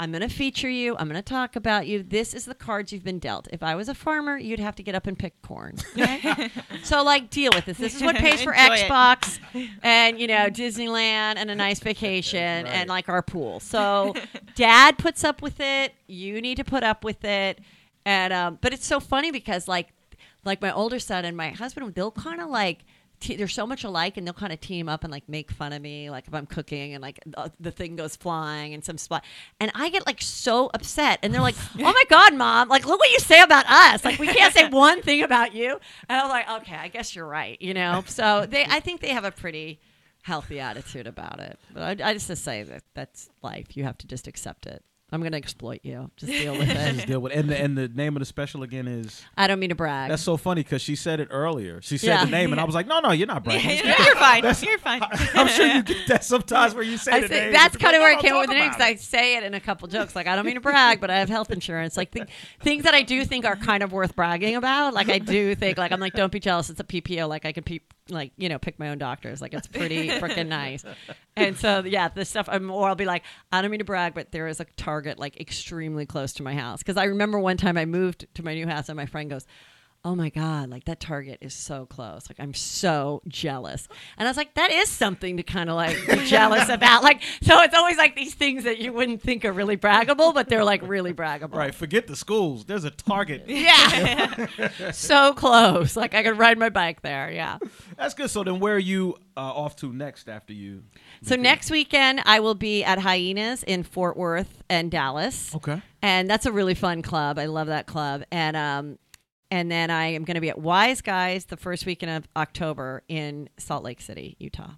I'm going to feature you. I'm going to talk about you. This is the cards you've been dealt. If I was a farmer, you'd have to get up and pick corn. Okay? so, like, deal with this. This is what pays for Enjoy it. Xbox and, you know, Disneyland and a nice vacation and, like, our pool. So, dad puts up with it. You need to put up with it. And, um, but it's so funny because, like, like my older son and my husband, they'll kind of like, te- they're so much alike and they'll kind of team up and like make fun of me like if i'm cooking and like the, the thing goes flying and some spot. And i get like so upset and they're like oh my god mom like look what you say about us. Like we can't say one thing about you. And i'm like okay i guess you're right you know? So they i think they have a pretty healthy attitude about it. But i, I just to say that that's life. You have to just accept it i'm gonna exploit you just deal with it. Just deal with it. and the, and the name of the special again is i don't mean to brag that's so funny because she said it earlier. She said Yeah. the name and I was like, no, no, you're not bragging. You're fine. You're fine. I'm sure you get that sometimes where you say I the say, name. that's kind of where are I came up with the name because I say it in a couple jokes. Like I don't mean to brag, but I have health insurance. Like th- things that I do think are kind of worth bragging about. Like I do think, like I'm like, don't be jealous. It's a PPO. Like I can pe- like you know pick my own doctors. Like it's pretty freaking nice. And so yeah, this stuff. I'm, or I'll be like, I don't mean to brag, but there is a Target like extremely close to my house because I remember one time I moved to my new house and my friend goes. Oh my God, like that Target is so close. Like, I'm so jealous. And I was like, that is something to kind of like be jealous about. Like, so it's always like these things that you wouldn't think are really braggable, but they're like really braggable. Right, forget the schools. There's a target. Yeah. so close. Like, I could ride my bike there. Yeah. That's good. So then, where are you uh, off to next after you? So next weekend, I will be at Hyenas in Fort Worth and Dallas. Okay. and that's a really fun club. I love that club. And um, and then I am going to be at Wise Guys the first weekend of October in Salt Lake City, Utah.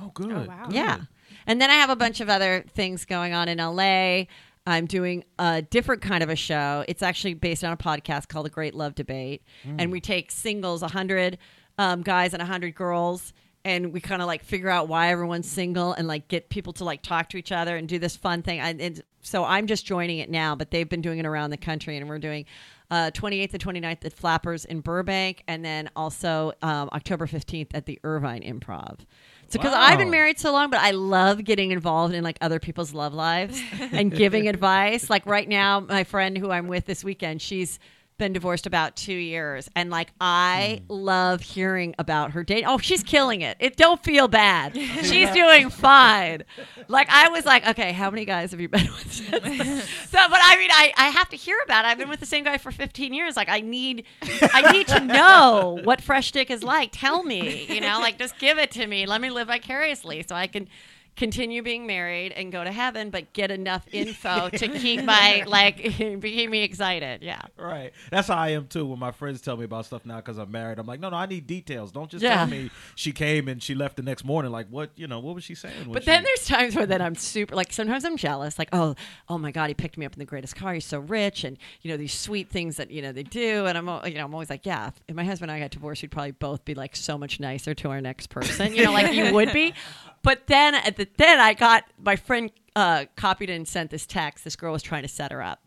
Oh, good. Oh, wow. good. Yeah, and then I have a bunch of other things going on in LA. I'm doing a different kind of a show. It's actually based on a podcast called The Great Love Debate, and we take singles, 100 um, guys and 100 girls, and we kind of like figure out why everyone's single and like get people to like talk to each other and do this fun thing. And, and so I'm just joining it now, but they've been doing it around the country, and we're doing uh, 28th and 29th at Flappers in Burbank, and then also um, October 15th at the Irvine Improv. So, because I've been married so long, but I love getting involved in like other people's love lives and giving advice. Like right now, my friend who I'm with this weekend, she's been divorced about two years, and like I hmm. love hearing about her date. Oh, she's killing it. It don't feel bad. She's doing fine. Like I was like, okay, how many guys have you been with? so, but I mean, I I have to hear about it. I've been with the same guy for 15 years. Like I need I need to know what fresh dick is like. Tell me, you know, like just give it to me. Let me live vicariously so I can continue being married and go to heaven, but get enough info to keep my like keep me excited. Yeah. Right. That's how I am too. When my friends tell me about stuff now because I'm married, I'm like, no, no, I need details. Don't just Yeah. tell me she came and she left the next morning. Like, what? You know, what was she saying? But she- then there's times where then I'm super like sometimes I'm jealous, like oh oh my god he picked me up in the greatest car, he's so rich, and you know these sweet things that you know they do, and I'm you know I'm always like yeah, if- if my husband and I got divorced, we'd probably both be like so much nicer to our next person, you know, like you would be. But then at the then I got my friend uh, copied and sent this text. This girl was trying to set her up,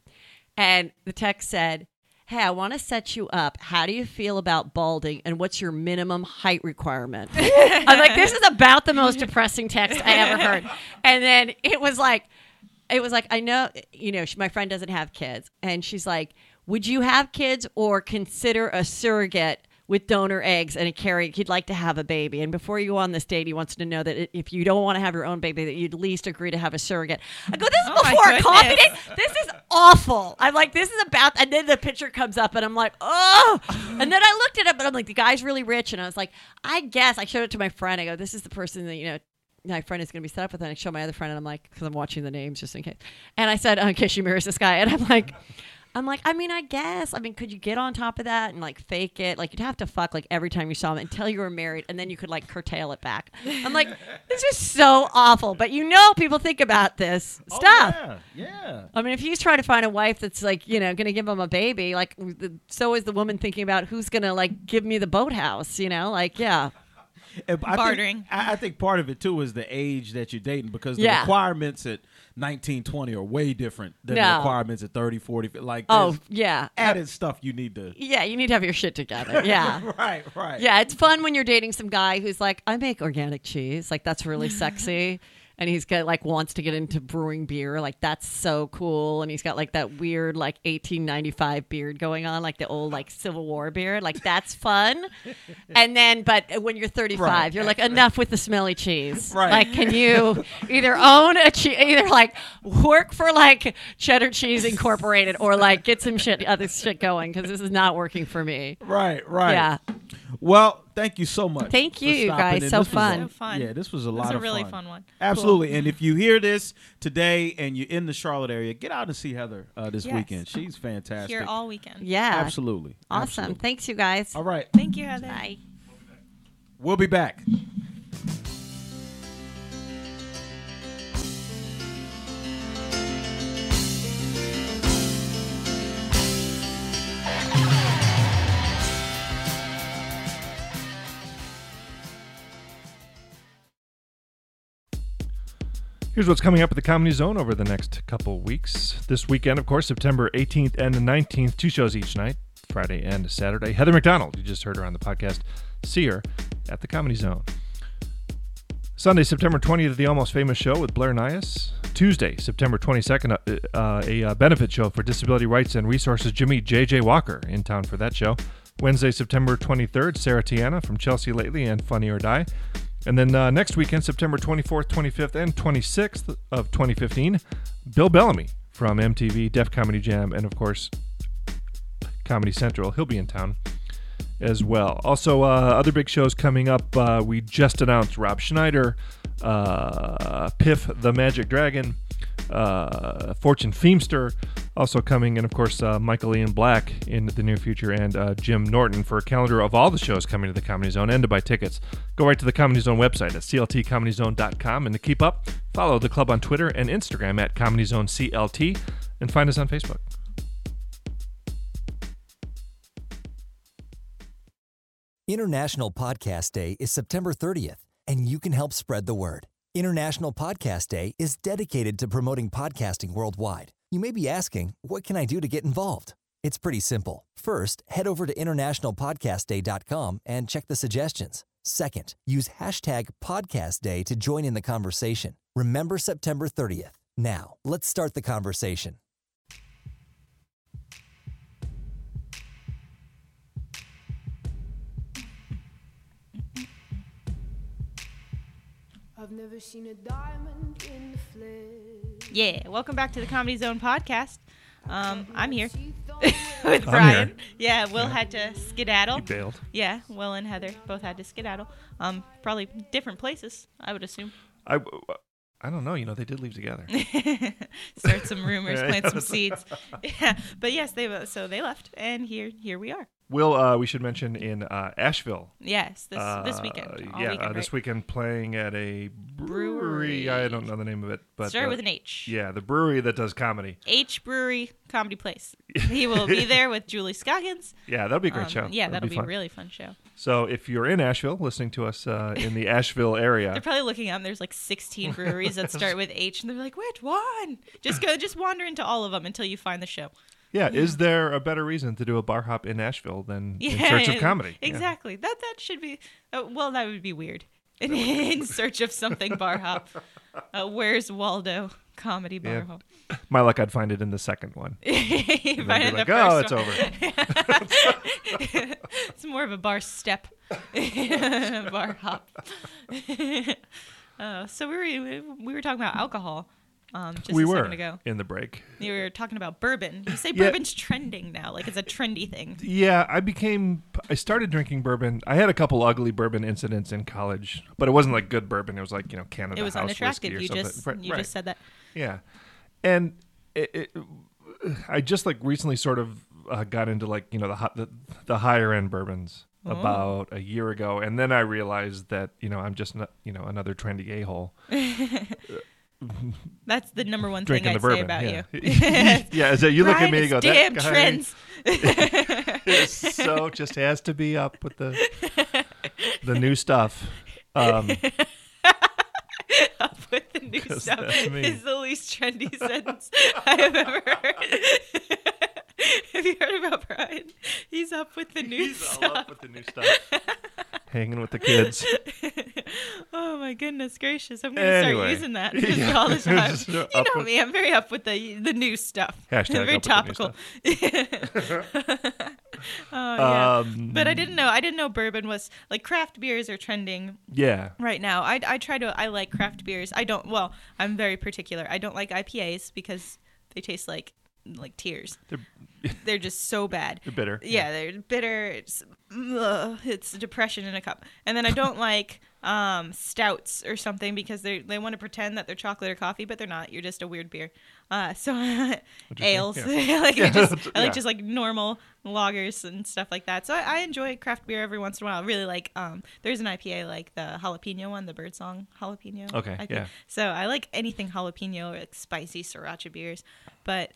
and the text said. Hey, I want to set you up. How do you feel about balding and what's your minimum height requirement? I'm like, this is about the most depressing text I ever heard. And then it was like, it was like, I know, you know, she, my friend doesn't have kids. And she's like, would you have kids or consider a surrogate with donor eggs and a carry? He'd like to have a baby. And before you go on this date, he wants to know that if you don't want to have your own baby, that you'd at least agree to have a surrogate. I go, this is Oh before a coffee date? This is awful. I'm like, this is about, and then the picture comes up and I'm like, oh. And then I looked at it up and I'm like, the guy's really rich. And I was like, I guess I showed it to my friend. I go, this is the person that, you know, my friend is going to be set up with. And I show my other friend and I'm like, because I'm watching the names just in case. And I said, "Oh, in case she marries this guy. And I'm like, I'm like, I mean, I guess. I mean, could you get on top of that and like fake it? Like, you'd have to fuck like every time you saw him until you were married, and then you could like curtail it back. I'm like, this is so awful. But you know, people think about this Oh, stuff. Yeah. yeah. I mean, if he's trying to find a wife that's like, you know, going to give him a baby, like, so is the woman thinking about who's going to like give me the boathouse, you know? Like, yeah. And I Bartering. Think, I, I think part of it too is the age that you're dating because the Yeah. requirements at 19, 20 are way different than the requirements at 30, 40. Like, Oh yeah, added stuff you need to. yeah. You need to have your shit together. Yeah. Right, right. Yeah, it's fun when you're dating some guy who's like, I make organic cheese. Like that's really sexy. And he's got like wants to get into brewing beer. Like that's so cool. And he's got like that weird like 1895 beard going on, like the old like Civil War beard. Like that's fun. And then, but when you're 35, Right. you're like enough with the smelly cheese. Right. Like, can you either own a cheese, either like work for like Cheddar Cheese Incorporated, or like get some shit other shit going because this is not working for me. Right, right. Yeah. Well, thank you so much. Thank you, you guys. So This was a- fun. So fun. Yeah, this was a It lot was a of really fun. fun one. Absolutely. And if you hear this today and you're in the Charlotte area, get out and see Heather uh, this Yes. weekend. She's fantastic. Here all weekend. Yeah. Absolutely. Awesome. Absolutely. Thanks, you guys. All right. Thank you, Heather. Bye. We'll be back. Here's what's coming up at the Comedy Zone over the next couple weeks. This weekend, of course, September 18th and 19th, two shows each night, Friday and Saturday. Heather McDonald, you just heard her on the podcast, see her at the Comedy Zone. Sunday, September 20th, the Almost Famous Show with Blair Nias. Tuesday, September 22nd, uh, uh, a uh, benefit show for disability rights and resources. Jimmy J.J. Walker in town for that show. Wednesday, September 23rd, Sarah Tiana from Chelsea Lately and Funny or Die. And then uh, next weekend, September 24th, 25th, and 26th of 2015, Bill Bellamy from MTV, Def Comedy Jam, and of course, Comedy Central. He'll be in town as well. Also, uh, other big shows coming up. Uh, we just announced Rob Schneider, uh, Piff the Magic Dragon, uh, Fortune Feemster, also coming, and of course, uh, Michael Ian Black in the near future, and uh, Jim Norton for a calendar of all the shows coming to the Comedy Zone. And to buy tickets, go right to the Comedy Zone website at cltcomedyzone.com. And to keep up, follow the club on Twitter and Instagram at Comedy Zone CLT, and find us on Facebook. International Podcast Day is September 30th, and you can help spread the word. International Podcast Day is dedicated to promoting podcasting worldwide. You may be asking, what can I do to get involved? It's pretty simple. First, head over to internationalpodcastday.com and check the suggestions. Second, use hashtag Podcast Day to join in the conversation. Remember September 30th. Now, let's start the conversation. Yeah, welcome back to the Comedy Zone podcast. Um, I'm here with Brian. here. Yeah, Will had to skedaddle. He bailed. Yeah, Will and Heather both had to skedaddle. Um, probably different places, I would assume. I, I don't know. You know, they did leave together. Start some rumors, Yeah, plant yeah. some seeds. Yeah, but yes, they so they left, and here here we are. Will, uh, we should mention in uh, Asheville. Yes, this this uh, weekend. Yeah, weekend, uh, this weekend playing at a brewery. Brewery. I don't know the name of it, but Start uh, with an H. Yeah, the brewery that does comedy. H Brewery Comedy Place. He will be there with Julie Scoggins. Yeah, that'll be a great Um, show. Yeah, that'll be, a really fun show. So if you're in Asheville, listening to us uh, in the Asheville area, They're probably looking. And there's like 16 breweries that start with H, and they're like, "Which one?" Just go, just wander into all of them until you find the show. Yeah, is there a better reason to do a bar hop in Asheville than Yeah, in search of comedy? Yeah. Exactly. That that should be. Uh, well, that would be weird. In, in search of something bar hop. Uh, where's Waldo comedy bar Yeah. hop? My luck, I'd find it in the second one. Find it be the like, oh, first it's one. over. it's more of a bar step, bar hop. uh, so we were we were talking about alcohol. Um, just we a were second ago. in the break. You were talking about bourbon. You say Yeah. bourbon's trending now, like it's a trendy thing. Yeah, I became. I started drinking bourbon. I had a couple ugly bourbon incidents in college, but it wasn't like good bourbon. It was like you know Canada It was House unattractive. You something. just Right, you just said that. Yeah, and it, it, I just like recently sort of uh, got into like you know the, the the higher end bourbons Oh. about a year ago, and then I realized that you know I'm just not, you know another trendy a hole That's the number one thing I'd the bourbon. say about yeah. you. yeah, so you look at me and go, damn that guy trends. so just has to be up with the the new stuff. Um, up with the new stuff is the least trendy sentence I have ever heard. have you heard about Brian? He's up with the new he's stuff. all up with the new stuff. Hanging with the kids. Oh my goodness gracious! I'm gonna Anyway. start using that just Yeah. all the time. Just, you up know with- me; I'm very up with the the new stuff. Hashtag very up with the new topical. oh yeah. Um, but I didn't know. I didn't know bourbon was like craft beers are trending Yeah. right now. I, I try to. I like craft beers. I don't. Well, I'm very particular. I don't like IPAs because they taste like like tears. They're, They're just so bad. they're bitter. Yeah, they're bitter. It's ugh, it's depression in a cup. And then I don't like um, stouts or something because they they want to pretend that they're chocolate or coffee, but they're not. You're just a weird beer. Uh, so ales, Yeah. I like Yeah, just I yeah. like just like normal lagers and stuff like that. So I, I enjoy craft beer every once in a while. I really like um, there's an IPA like the jalapeno one, the Birdsong jalapeno. Okay, I think. yeah. So I like anything jalapeno or like spicy sriracha beers, but.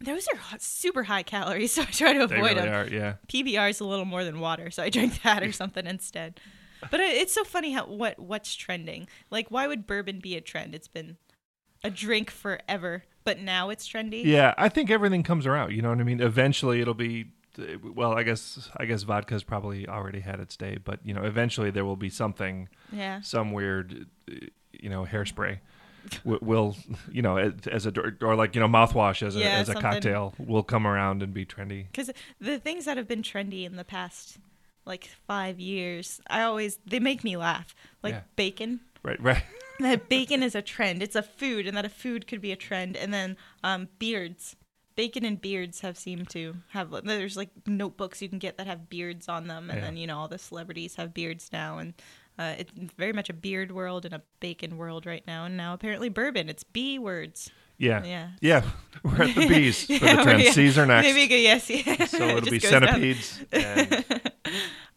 Those are super high calories, so I try to avoid They really them. are. Yeah. PBR is a little more than water, so I drink that or something instead. But it's so funny how what what's trending. Like, why would bourbon be a trend? It's been a drink forever, but now it's trendy. Yeah, I think everything comes around. You know what I mean? Eventually, it'll be. Well, I guess I guess vodka's probably already had its day, but you know, eventually there will be something, Yeah. some weird, you know, hairspray. Wi- Will you know as- as a or like you know mouthwash as a Yeah, as a something. cocktail will come around and be trendy. Because the things that have been trendy in the past like five years, I always they make me laugh. Like Yeah. bacon. Right, right. that bacon is a trend. It's a food, and that a food could be a trend. And then um, beards, bacon and beards have seemed to have. There's like notebooks you can get that have beards on them, and Yeah. then you know all the celebrities have beards now, and uh, it's very much a beard world and a bacon world right now. And now apparently bourbon, it's B words. Yeah, Yeah. yeah. We're at the bees for Yeah, the trend. yeah. C's are next. Maybe go yes, yeah. so It it'll just be centipedes. And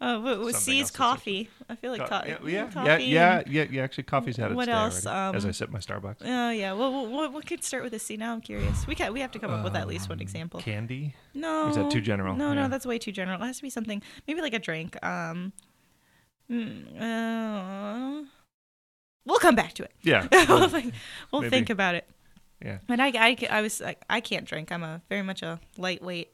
Oh, what, what, C's else coffee. I feel like co- yeah, yeah, yeah, coffee yeah, and- yeah, yeah. Actually, coffee's had its What else? already, as I Um, sip my Starbucks. Oh yeah. Well, what, what, what could start with a C? Now I'm curious. We can we have to come up with at least one example. Candy. No. Or is that too general? No, Yeah. no, that's way too general. It has to be something, maybe like a drink. Um, mm, uh, we'll come back to it. Yeah. we'll think, we'll Maybe. think about it. Yeah. And I, I, I was like, I can't drink. I'm a very much a lightweight.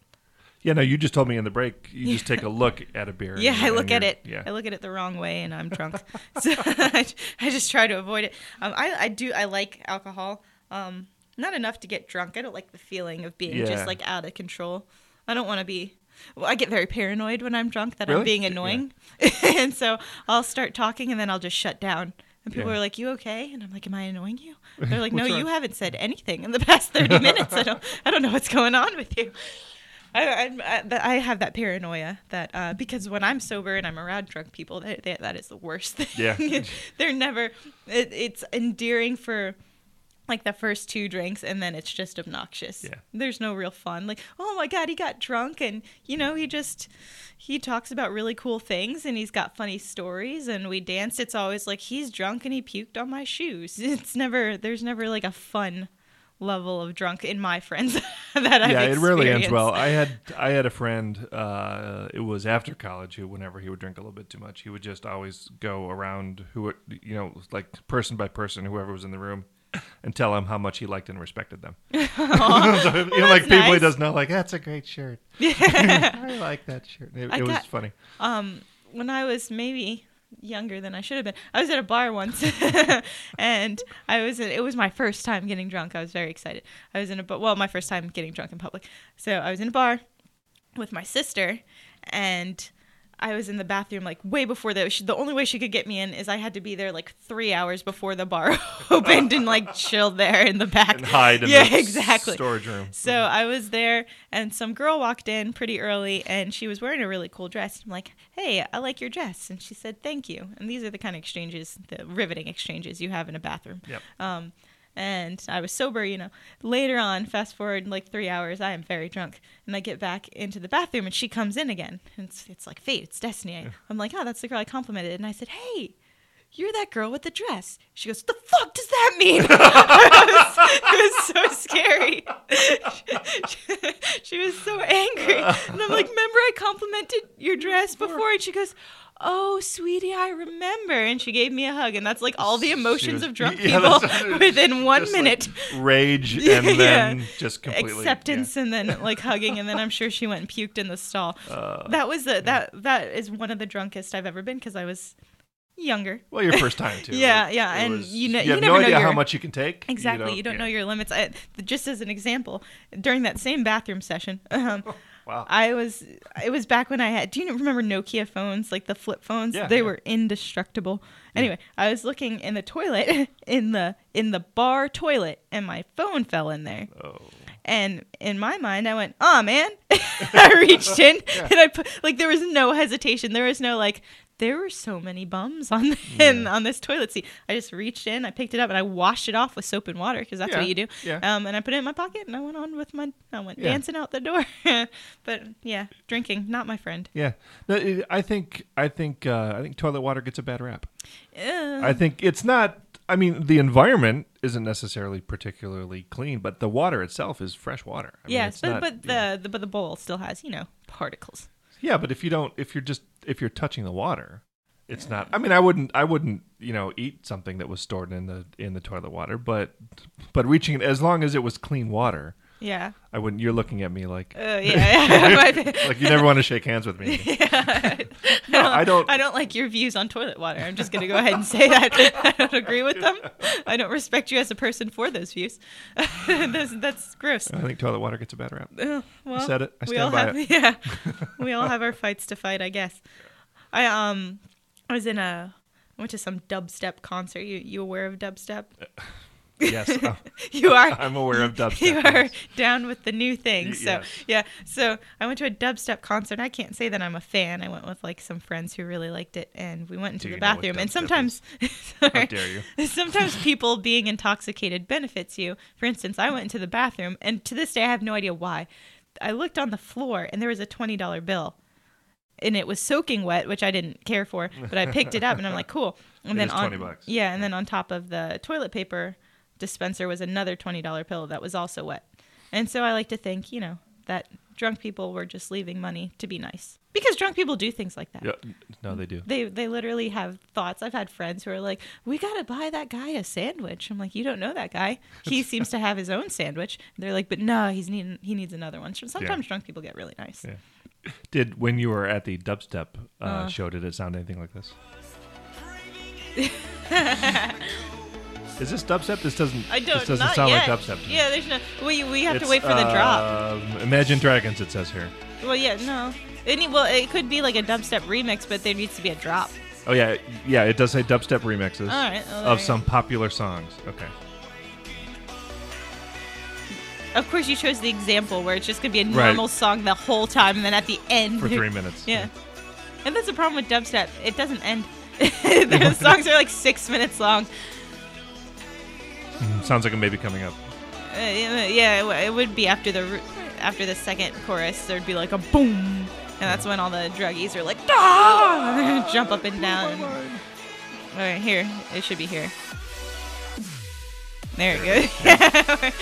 Yeah, no, you just told me in the break. You just take a look at a beer. Yeah, I look at it. Yeah. I look at it the wrong way, and I'm drunk. so I, I just try to avoid it. Um, I, I do. I like alcohol. Um, not enough to get drunk. I don't like the feeling of being Yeah. just like out of control. I don't want to be. Well, I get very paranoid when I'm drunk that Really? I'm being Yeah. annoying, and so I'll start talking, and then I'll just shut down. And people Yeah. are like, "You okay?" And I'm like, "Am I annoying you?" They're like, "No, you haven't said anything in the past 30 minutes. I don't. I don't know what's going on with you." I, I, I, have that paranoia that uh, because when I'm sober and I'm around drunk people, that that, that is the worst thing. Yeah. they're never. It, it's endearing for like the first two drinks, and then it's just obnoxious. Yeah. There's no real fun. Like, oh my god, he got drunk, and you know he just he talks about really cool things, and he's got funny stories, and we danced. It's always like he's drunk and he puked on my shoes. It's never. There's never like a fun level of drunk in my friends that I've yeah, it rarely ends well. I had I had a friend. Uh, it was after college who, whenever he would drink a little bit too much, he would just always go around who would- you know, like person by person, whoever was in the room, and tell him how much he liked and respected them. so, you know, like people he doesn't know, like that's a great shirt. I like that shirt. It, it was got- funny. um when I was maybe younger than I should have been. I was at a bar once and I was in, it was my first time getting drunk. I was very excited. I was in a well, my first time getting drunk in public. So I was in a bar with my sister and I was in the bathroom like way before the she, the only way she could get me in is I had to be there like 3 hours before the bar opened and like chilled there in the back. And hide in yeah, the exactly. storage room. So I was there, and some girl walked in pretty early, and she was wearing a really cool dress. I'm like, "Hey, I like your dress," and she said, "Thank you." And these are the kind of exchanges, the riveting exchanges you have in a bathroom. Yep. Um, and I was sober, you know. Later on, fast forward like three hours, I am very drunk, and I get back into the bathroom, and she comes in again. And it's it's like fate, it's destiny. I, I'm like, "Oh, that's the girl I complimented," and I said, "Hey." You're that girl with the dress. She goes, The fuck does that mean? it, was, it was so scary. she was so angry. And I'm like, Remember, I complimented your dress before? And she goes, "Oh, sweetie, I remember," and she gave me a hug, and that's like all the emotions was- of drunk yeah, people within one Just, like, minute. rage and then yeah. just completely acceptance yeah. and then like hugging and then I'm sure she went and puked in the stall. Uh, that was the that that is one of the drunkest I've ever been because I was younger. Well, your first time too. Yeah, It- yeah, and was- you know- you you have never no know idea how much you can take. Exactly. You don't, yeah. know your limits. I, just as an example, during that same bathroom session, um, Wow. I was. It was back when I had. Do you remember Nokia phones, like the flip phones? Yeah, they yeah. were indestructible. Anyway, I was looking in the toilet in the in the bar toilet, and my phone fell in there. Oh. And in my mind, I went, "Oh man!" I reached in and I put like there was no hesitation. There was no like. There were so many bums on the, in, on this toilet seat. I just reached in, I picked it up, and I washed it off with soap and water because that's Yeah, what you do. yeah. Um, and I put it in my pocket, and I went on with my. I went Yeah. dancing out the door. but yeah, drinking, not my friend. Yeah. No, it- I think I think uh, I think toilet water gets a bad rap. Uh, I think it's not. I mean, the environment isn't necessarily particularly clean, but the water itself is fresh water. I mean, yes, it's but not- but the, the but the bowl still has you know particles. Yeah, but if you don't, if you're just if you're touching the water, it's not. I mean, I wouldn't I wouldn't you know eat something that was stored in the in the toilet water, but but reaching it as long as it was clean water, Yeah. I wouldn't. You're looking at me like Uh, yeah. yeah. like you never want to shake hands with me. no, I don't- I don't like your views on toilet water. I'm just gonna go ahead and say that I don't agree with them. I don't respect you as a person for those views. that's, that's gross. I think toilet water gets a bad rap. Uh, well, said it. I we all by have, it. Yeah, we all have our fights to fight, I guess. I um, I was in a, I went to some dubstep concert. You you aware of dubstep? Yes, uh, You are. I'm aware of dubstep. You are down with the new thing. So yes. yeah. So I went to a dubstep concert. I can't say that I'm a fan. I went with like some friends who really liked it, and we went into Do the you know what bathroom. And sometimes, How sorry. dare you? Sometimes people being intoxicated benefits you. For instance, I went into the bathroom, and to this day, I have no idea why. I looked on the floor, and there was a twenty dollar bill, and it was soaking wet, which I didn't care for. But I picked it up, and I'm like, cool. And It then on 20 bucks. yeah, and then on top of the toilet paper dispenser was another twenty dollar pill that was also wet. And so I like to think, you know, that drunk people were just leaving money to be nice because drunk people do things like that. Yeah, no, they do. They they literally have thoughts. I've had friends who are like, "We gotta buy that guy a sandwich." I'm like, "You don't know that guy. He seems to have his own sandwich." They're like, "But no, he's need he needs another one." So sometimes drunk people get really nice. Yeah. Did when you were at the dubstep uh, Uh. show? Did it sound anything like this? Is this dubstep? This doesn't. I don't. This doesn't sound yet. like dubstep. Yeah, there's no. We we have to wait for the drop. um, Imagine Dragons. It says here. Well, yeah, no. Any well, it could be like a dubstep remix, but there needs to be a drop. Oh yeah, yeah. It does say dubstep remixes All right. well, of some popular songs. Okay. Of course, you chose the example where it's just gonna be a Right. normal song the whole time, and then at the end For three minutes. Yeah. And that's the problem with dubstep. It doesn't end. the songs are like six minutes long. Mm, Sounds like a maybe coming up. Uh, yeah, it, w- it would be after the r- after the second chorus. There'd be like a boom, and that's when all the druggies are like, ah! jump up and down. All right, here it should be here. There it goes.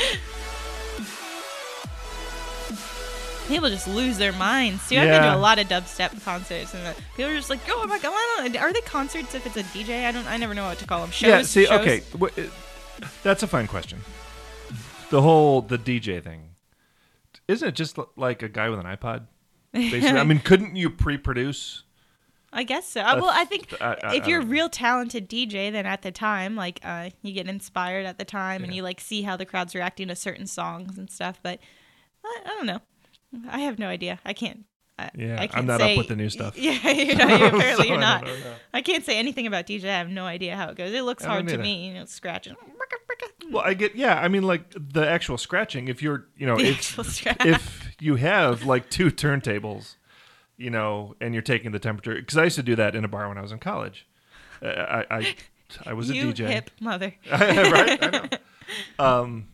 People just lose their minds too. I've been to Yeah. a lot of dubstep concerts, and uh, people are just like, "Oh my god, I don't, are they concerts if it's a DJ? I don't, I never know what to call them. Shows, yeah. See. shows? Okay. wh- it- That's a fine question. The whole the DJ thing. Isn't it just l- like a guy with an iPod? Basically, I mean, couldn't you pre-produce? I guess so. Uh, well, I think I- I- if I you're a don't know. real talented DJ, then at the time, like uh, you get inspired at the time, and Yeah. you like see how the crowd's reacting to certain songs and stuff. But I, I don't know. I have no idea. I can't. I, Yeah, I I'm can't not up with the new stuff. Yeah, you're not, you're, apparently So you're not. don't know. I can't say anything about DJ. I have no idea how it goes. It looks I hard to me. You know, scratching. Well, I get. Yeah, I mean, like the actual scratching. If you're, you know, The if if you have like two turntables, you know, and you're taking the temperature. Because I used to do that in a bar when I was in college. Uh, I I, I was a you DJ. hip mother. right? I know. Um,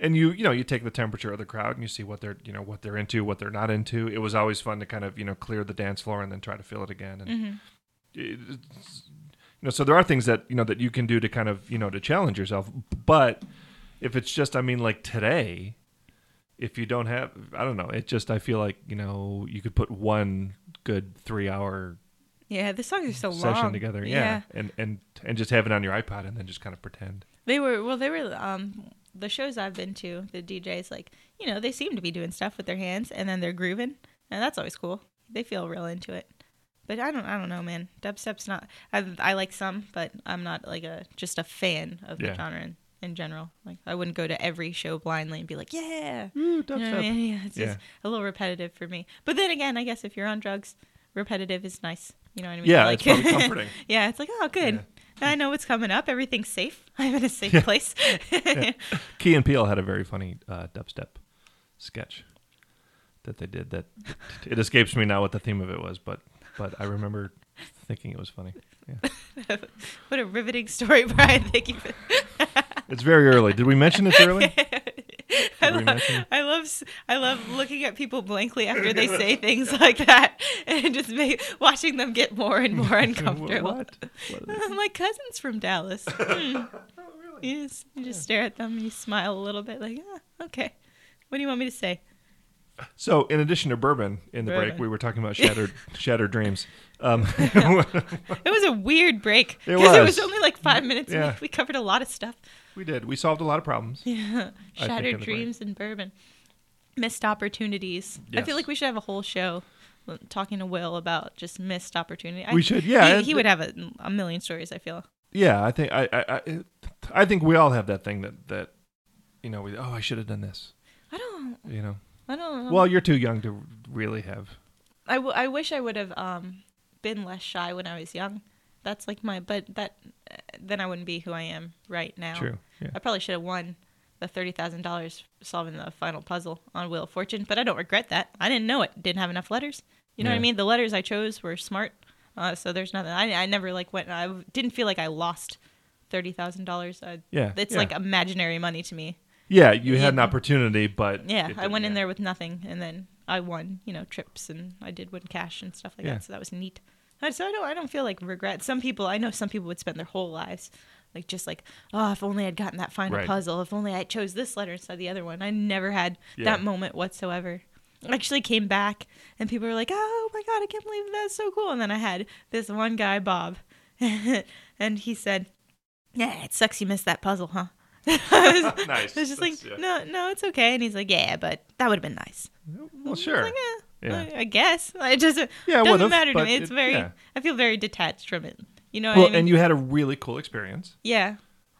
and you you know you take the temperature of the crowd and you see what they're you know what they're into, what they're not into. It was always fun to kind of you know clear the dance floor and then try to fill it again. And Mm-hmm. you know, so there are things that you know that you can do to kind of you know to challenge yourself. But if it's just, I mean, like today, if you don't have, I don't know, it just I feel like you know you could put one good three hour Yeah, the songs are so session long. together. Yeah. and and and just have it on your iPod and then just kind of pretend. They were well. They were um the shows I've been to. The DJs like you know they seem to be doing stuff with their hands and then they're grooving and that's always cool. They feel real into it. But I don't I don't know, man. Dubstep's not. I I like some, but I'm not like a just a fan of the genre in, in general. Like I wouldn't go to every show blindly and be like, yeah. Ooh, You know I mean? Yeah, it's Yeah. just a little repetitive for me. But then again, I guess if you're on drugs, repetitive is nice. You know what I mean? Yeah, like, it's comforting. yeah, it's like, oh, good. Yeah. I know what's coming up. Everything's safe. I'm in a safe place. Key and Peele had a very funny uh, dubstep sketch that they did. That it escapes me now what the theme of it was, but but I remember thinking it was funny. Yeah. what a riveting story, Brian. Thank you. For- It's very early. Did we mention it's early? I, lo- I love s- I love looking at people blankly after they say things like that, and just make, watching them get more and more uncomfortable. What? What? My cousin's from Dallas. Hmm. You just you just stare at them and you smile a little bit, like, ah, okay. What do you want me to say? So, in addition to bourbon, in the break we were talking about shattered shattered dreams. Um, It was a weird break because it was. was only like five minutes. Yeah. we, covered a lot of stuff. we did. We solved a lot of problems. Yeah, I shattered the break. dreams and bourbon, missed opportunities. I feel like we should have a whole show talking to Will about just missed opportunity. I- We should, yeah, He, he would have a, a million stories. I feel. Yeah, I think I I, I I think we all have that thing that that you know we oh I should have done this. I don't. You know. I don't know. Well, you're too young to really have. I, w- I wish I would have um been less shy when I was young. That's like my but that uh, then I wouldn't be who I am right now. True. Yeah. I probably should have won the thirty thousand dollars solving the final puzzle on Wheel of Fortune, but I don't regret that. I didn't know it. Didn't have enough letters. You know what I mean? The letters I chose were smart, uh, so there's nothing. I I never like went. I didn't feel like I lost thirty thousand dollars. Yeah, It's yeah. like imaginary money to me. Yeah, you had an opportunity, but Yeah, I went in there with nothing, and then I won. You know, trips, and I did win cash and stuff like Yeah. that. So that was neat. Uh, So I don't, I don't feel like regret. Some people, I know, some people would spend their whole lives, like just like, oh, if only I'd gotten that final Right. puzzle. If only I chose this letter instead of the other one. I never had Yeah. that moment whatsoever. I actually came back, and people were like, oh my god, I can't believe that's so cool. And then I had this one guy, Bob, and he said, yeah, it sucks you missed that puzzle, huh? Was, Nice. I was just like, yeah. no, no, it's okay. And he's like, yeah, but that would have been nice. Well, sure. Like, eh, Yeah. I- guess it doesn't. Yeah, it doesn't matter to me. It's it- very. yeah. I feel very detached from it. You know Well, I mean? and you had a really cool experience. yeah.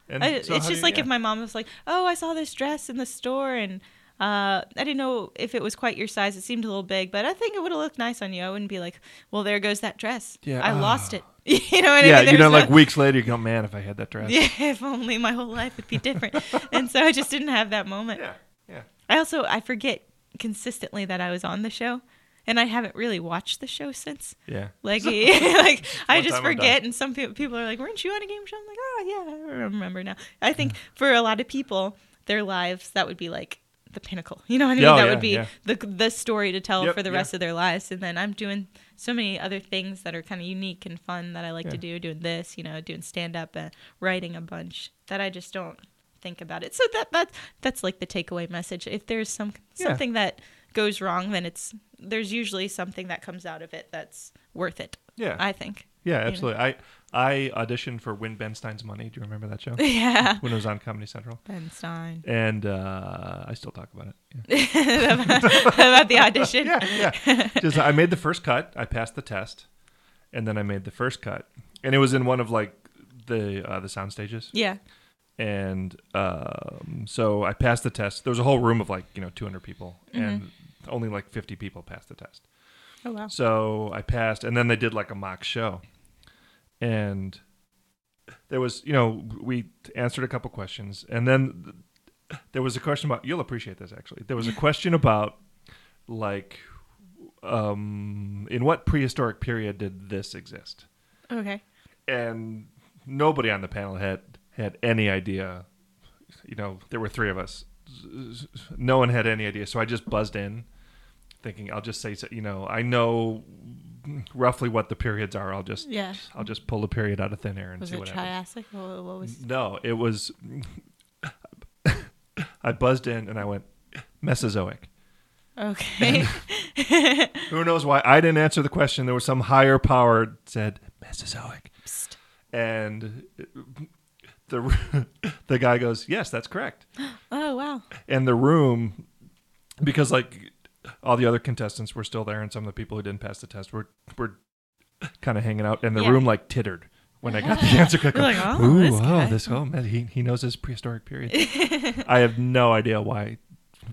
And I, so it's just do like you- if my mom was like, "Oh, I saw this dress in the store, and uh, I didn't know if it was quite your size. It seemed a little big, but I think it would have looked nice on you." I wouldn't be like, "Well, there goes that dress. Yeah, I ah. lost it." you know what yeah, I mean? Yeah, you know, There's like weeks later, you go, man, if I had that dress. yeah, if only my whole life would be different. and so I just didn't have that moment. yeah, yeah. I also I forget consistently that I was on the show, and I haven't really watched the show since. yeah. Like, like I just forget, and some people people are like, "Weren't you on a game show?" I'm like, "Oh yeah, I remember now." I think for a lot of people, their lives that would be like the pinnacle. You know what I mean? Yeah, oh, that yeah, would be yeah. the the story to tell Yep, for the yeah. rest of their lives. And then I'm doing so many other things that are kind of unique and fun that I like to do. Doing this, you know, doing stand up, and uh, writing a bunch that I just don't think about it. So that that that's like the takeaway message. If there's some Yeah. something that goes wrong, then it's there's usually something that comes out of it that's worth it. Yeah. I think. Yeah, know. absolutely. I I auditioned for Win Ben Stein's Money. Do you remember that show? Yeah. when it was on Comedy Central. Ben Stein. And uh, I still talk about it. Yeah. About the audition. yeah, yeah. Just I made the first cut. I passed the test, and then I made the first cut, and it was in one of like the uh, the sound stages. Yeah. And um, so I passed the test. There was a whole room of like you know 200 people, and only like 50 people passed the test. Oh wow. So I passed, and then they did like a mock show, and there was, you know, we answered a couple questions, and then there was a question about. You'll appreciate this actually. There was a question about like, um, in what prehistoric period did this exist? Okay. And nobody on the panel had had any idea. You know, there were three of us. No one had any idea, so I just buzzed in thinking I'll just say you know I know roughly what the periods are. I'll just Yeah. I'll just pull a period out of thin air and Was see it what. Triassic? What, what was? No, it was. I buzzed in and I went Mesozoic. Okay. Who knows why I didn't answer the question? There was some higher power that said Mesozoic, and the the guy goes, "Yes, that's correct." Oh wow. And the room, because like all the other contestants were still there, and some of the people who didn't pass the test were were kind of hanging out, and the Yeah. room like tittered when I got the answer. correct. Like, oh, Ooh, this oh, this oh man, he he knows his prehistoric period. I have no idea why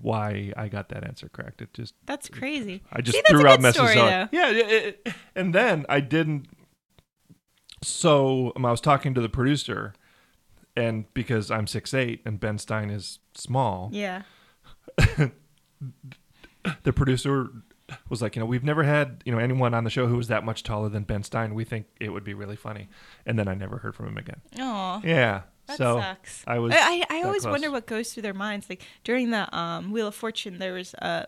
why I got that answer correct. It just That's crazy. I just See, threw out good story, though. Yeah, it, it- and then I didn't. So um, I was talking to the producer, and because I'm six eight and Ben Stein is small, Yeah. the producer was like, you know, we've never had you know anyone on the show who was that much taller than Ben Stein. We think it would be really funny, and then I never heard from him again. Oh. Yeah, That so sucks. I was. I, I, I always close. wonder what goes through their minds. Like during the um, Wheel of Fortune, there was a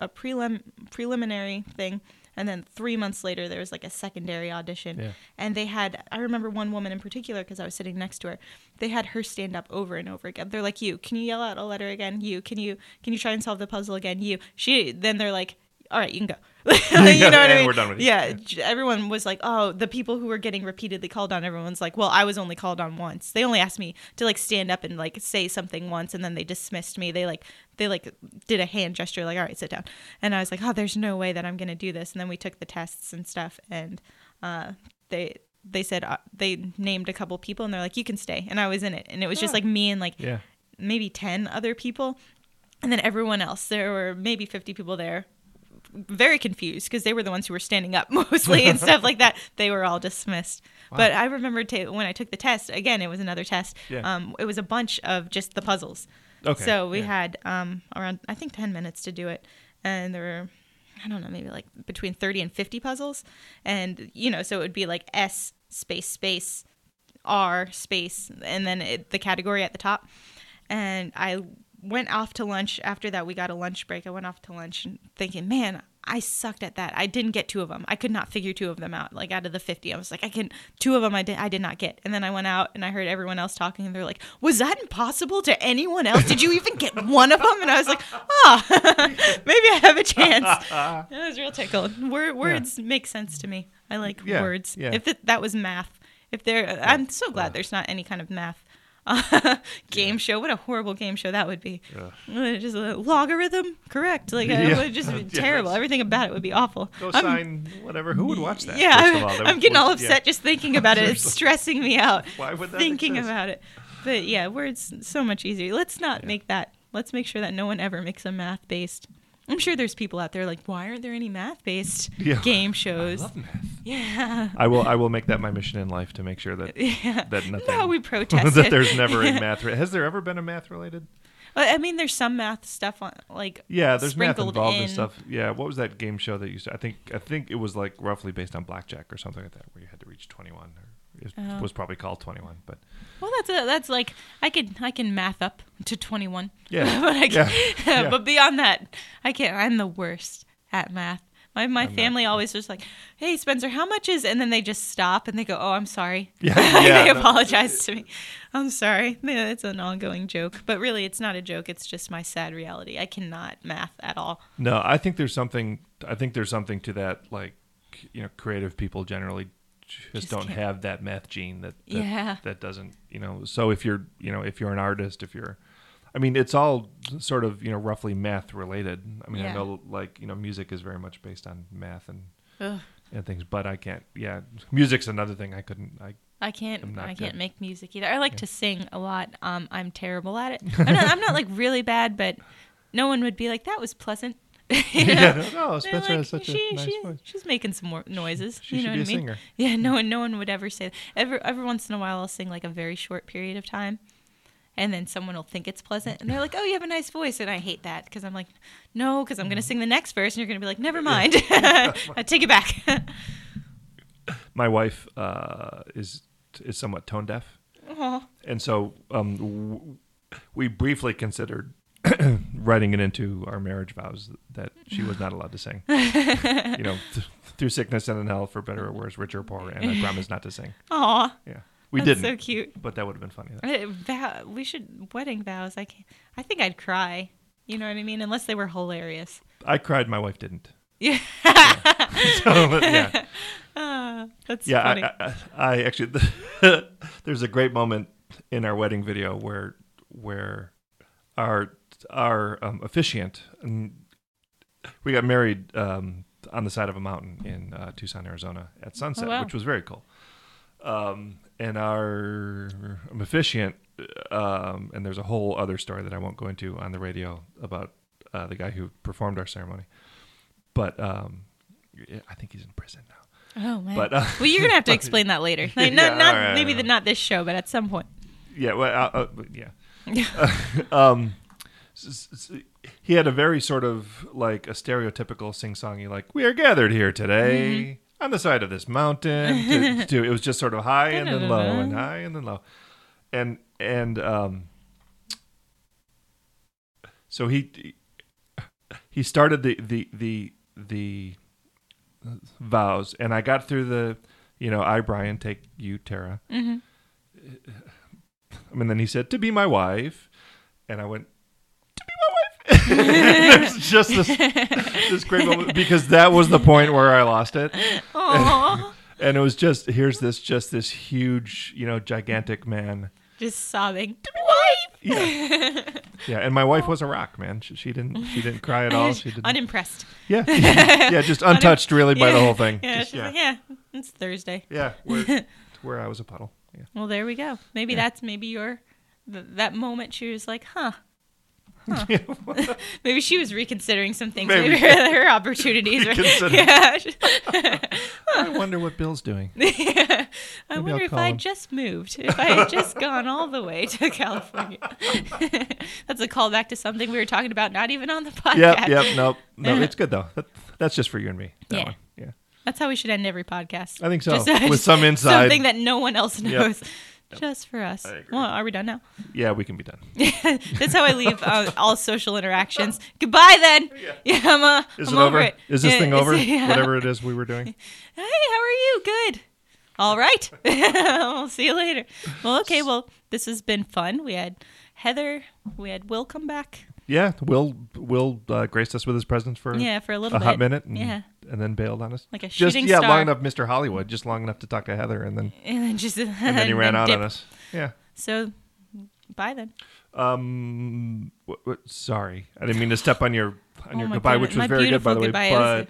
a prelim preliminary thing, and then three months later, there was like a secondary audition. Yeah. And they had, I remember one woman in particular because I was sitting next to her. They had her stand up over and over again. They're like, "You, can you yell out a letter again? You, can you, can you try and solve the puzzle again? You." She. Then they're like, "All right, you can go." you know what I mean? we're done with you. Yeah, j- everyone was like, "Oh, the people who were getting repeatedly called on." Everyone's like, "Well, I was only called on once. They only asked me to like stand up and like say something once, and then they dismissed me. They like they like did a hand gesture, like, "All right, sit down." And I was like, "Oh, there's no way that I'm gonna do this." And then we took the tests and stuff, and uh, they they said uh, they named a couple people, and they're like, "You can stay," and I was in it, and it was just like me and like Yeah. maybe 10 other people and then everyone else there were maybe 50 people there very confused because they were the ones who were standing up mostly and stuff like that they were all dismissed but i remember ta- when i took the test again it was another test Yeah. um, it was a bunch of just the puzzles Okay, so we yeah. had um, around i think 10 minutes to do it and there were i don't know maybe like between 30 and 50 puzzles and you know so it would be like s space space R space and then it, the category at the top. And I went off to lunch. After that, we got a lunch break. I went off to lunch and thinking, man, I sucked at that. I didn't get two of them. I could not figure two of them out. Like out of the 50, I was like, I can, two of them I did, I did not get. And then I went out and I heard everyone else talking and they're like, was that impossible to anyone else? Did you even get one of them? And I was like, ah, maybe I have a chance. I was real tickled. Word, words make sense to me. I like Yeah, words. yeah. If it, that was math, if there, I'm so glad there's not any kind of math uh, game show. What a horrible game show that would be. Uh, Just a logarithm, correct? Like uh, Yeah. it would just be Yeah, terrible. Everything about it would be awful. I'm- Cosine, whatever. Who would watch that? yeah, first of I'm, all? That I'm would- getting all yeah. upset just thinking about it. It's stressing me out. Why would that thinking exist? about it? But yeah, words so much easier. Let's not make that. Let's make sure that no one ever makes a math based. I'm sure there's people out there like, why aren't there any math based Yeah. game I shows? love math. Yeah. I will. I will make that my mission in life to make sure that Yeah. that nothing. No, we protest that it. there's never a math. Re- Has there ever been a math related? I I mean, there's some math stuff on like Yeah, there's math sprinkled involved in. and stuff. Yeah, what was that game show that used to? I think I think it was like roughly based on blackjack or something like that, where you had to reach 21. Or it Oh. Uh-huh. was probably called 21, but Well, that's a, that's like I can I can math up to 21. Yeah. but I can, Yeah. Yeah. but beyond that, I can't. I'm the worst at math. My my family always just like, "Hey Spencer, how much is?" And then they just stop and they go, "Oh, I'm sorry." Yeah, they no. apologize to me. I'm sorry. Yeah, It's an ongoing joke, but really, it's not a joke. It's just my sad reality. I cannot math at all. no, I think there's something. I think there's something to that. Like, you know, creative people generally just, Just don't can't- have that math gene that, that Yeah. that doesn't you know. So if you're you know if you're an artist, if you're I mean, it's all sort of you know roughly math related. I mean, I know like you know music is very much based on math and Ugh. and things, but I can't. Yeah, music's another thing I couldn't. I I can't. I'm can't make music either. I like to sing a lot. Um, I'm terrible at it. I'm not, I'm not like really bad, but no one would be like, "That was pleasant." You know? yeah, no, They're Spencer like, has such a nice she, voice. she's making some more noises. She you should know be what a I mean? singer. Yeah, no one, no one would ever say that. Every every once in a while, I'll sing like a very short period of time, and then someone will think it's pleasant, and they're like, "Oh, you have a nice voice," and I hate that because I'm like, "No," because I'm gonna sing the next verse, and you're gonna be like, "Never mind, I take it back." My wife uh, is is somewhat tone deaf, and so um, w- we briefly considered writing it into our marriage vows that she was not allowed to sing. you know, th- through sickness and in health, for better or worse, rich or poor, and I promise not to sing. Aw, Yeah, we didn't. so cute. But that would have been funny. Uh, Vow, we should wedding vows. I can I think I'd cry. You know what I mean? Unless they were hilarious. I cried. My wife didn't. Yeah. So, yeah. That's yeah, funny. I, I, I actually there's a great moment in our wedding video where where our our um, officiant and we got married um, on the side of a mountain in uh, Tucson, Arizona at sunset, wow. which was very cool. Um, and our um, officiant, um, and there's a whole other story that I won't go into on the radio about uh, the guy who performed our ceremony, but um, I think he's in prison now. oh man. but, uh, well, you're gonna have to explain that later. Like, not Yeah, not right, maybe all the, not this show, but at some point. Yeah, well, uh, uh, yeah. um, he had a very sort of like a stereotypical sing-songy, like "We are gathered here today on the side of this mountain." To, to, it was just sort of high and then low and high and then low, and and um, so he he started the the the the vows, and I got through the, you know, I Brian take you Tara. I mean, then he said, to be my wife. And I went, to be my wife. There's just this, this great moment because that was the point where I lost it. Aww. And it was just, here's this, just this huge, you know, gigantic man. Just sobbing. Wife. Yeah. Yeah. And my wife was a rock, man. She, she didn't, she didn't cry at all. She didn't. Unimpressed. yeah. yeah. Just untouched really by the whole thing. Yeah, Just- yeah. like, yeah, it's Thursday. Yeah. Where, where I was a puddle. Yeah. Well, there we go. Maybe that's maybe your th- that moment. She was like, huh. Huh. maybe she was reconsidering some things. Maybe, Maybe. her, her opportunities. Reconsider. yeah. I wonder what Bill's doing. I I'll wonder if I him. just moved. If I had just gone all the way to California. that's a callback to something we were talking about, not even on the podcast. Yep. Yep. Nope. No, it's good though. That, that's just for you and me. That Yeah. one. Yeah. That's how we should end every podcast. I think so. Just- With some inside. Something that no one else knows. Just for us. Well, are we done now? Yeah, we can be done. That's how I leave uh, all social interactions. Goodbye, then. Yeah, I'm, uh, Is I'm it over? it. Is this Yeah, thing over? yeah. Whatever it is we were doing. Hey, how are you? Good. All right. we'll see you later. Well, okay. Well, this has been fun. We had Heather. We had Will come back. Yeah, Will Will uh, graced us with his presence for Yeah, for a little a hot minute. Yeah. And then bailed on us. Like a just shooting yeah, star. long enough, Mr. Hollywood, just long enough to talk to Heather, and then And then just and then he ran out on us. Yeah. So, bye then. Um. Sorry, I didn't mean to step on your on Oh, your goodbye, goodness, which was my very good, by the way. But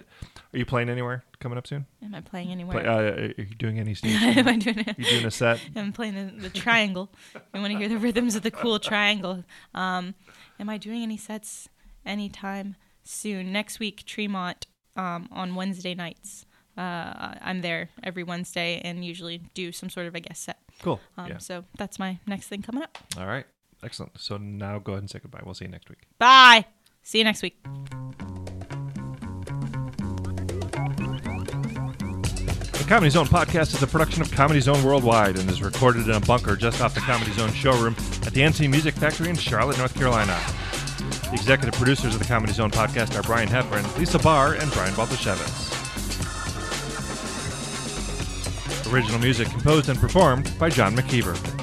are you playing anywhere coming up soon? Am I playing anywhere? Play, uh, are you doing any stage? Am I doing it? you doing a set? I'm playing the, the triangle. I want to hear the rhythms of the cool triangle. Um, am I doing any sets anytime soon? Next week, Tremont um, on Wednesday nights. Uh, I'm there every Wednesday and usually do some sort of, a guest set. Cool. Um, yeah. So that's my next thing coming up. All right. Excellent. So now go ahead and say goodbye. We'll see you next week. Bye. See you next week. The Comedy Zone podcast is a production of Comedy Zone Worldwide and is recorded in a bunker just off the Comedy Zone showroom at the NC Music Factory in Charlotte, North Carolina. The executive producers of the Comedy Zone podcast are Brian Heffron, Lisa Barr, and Brian Baldashevitz. Original music composed and performed by John McKeever.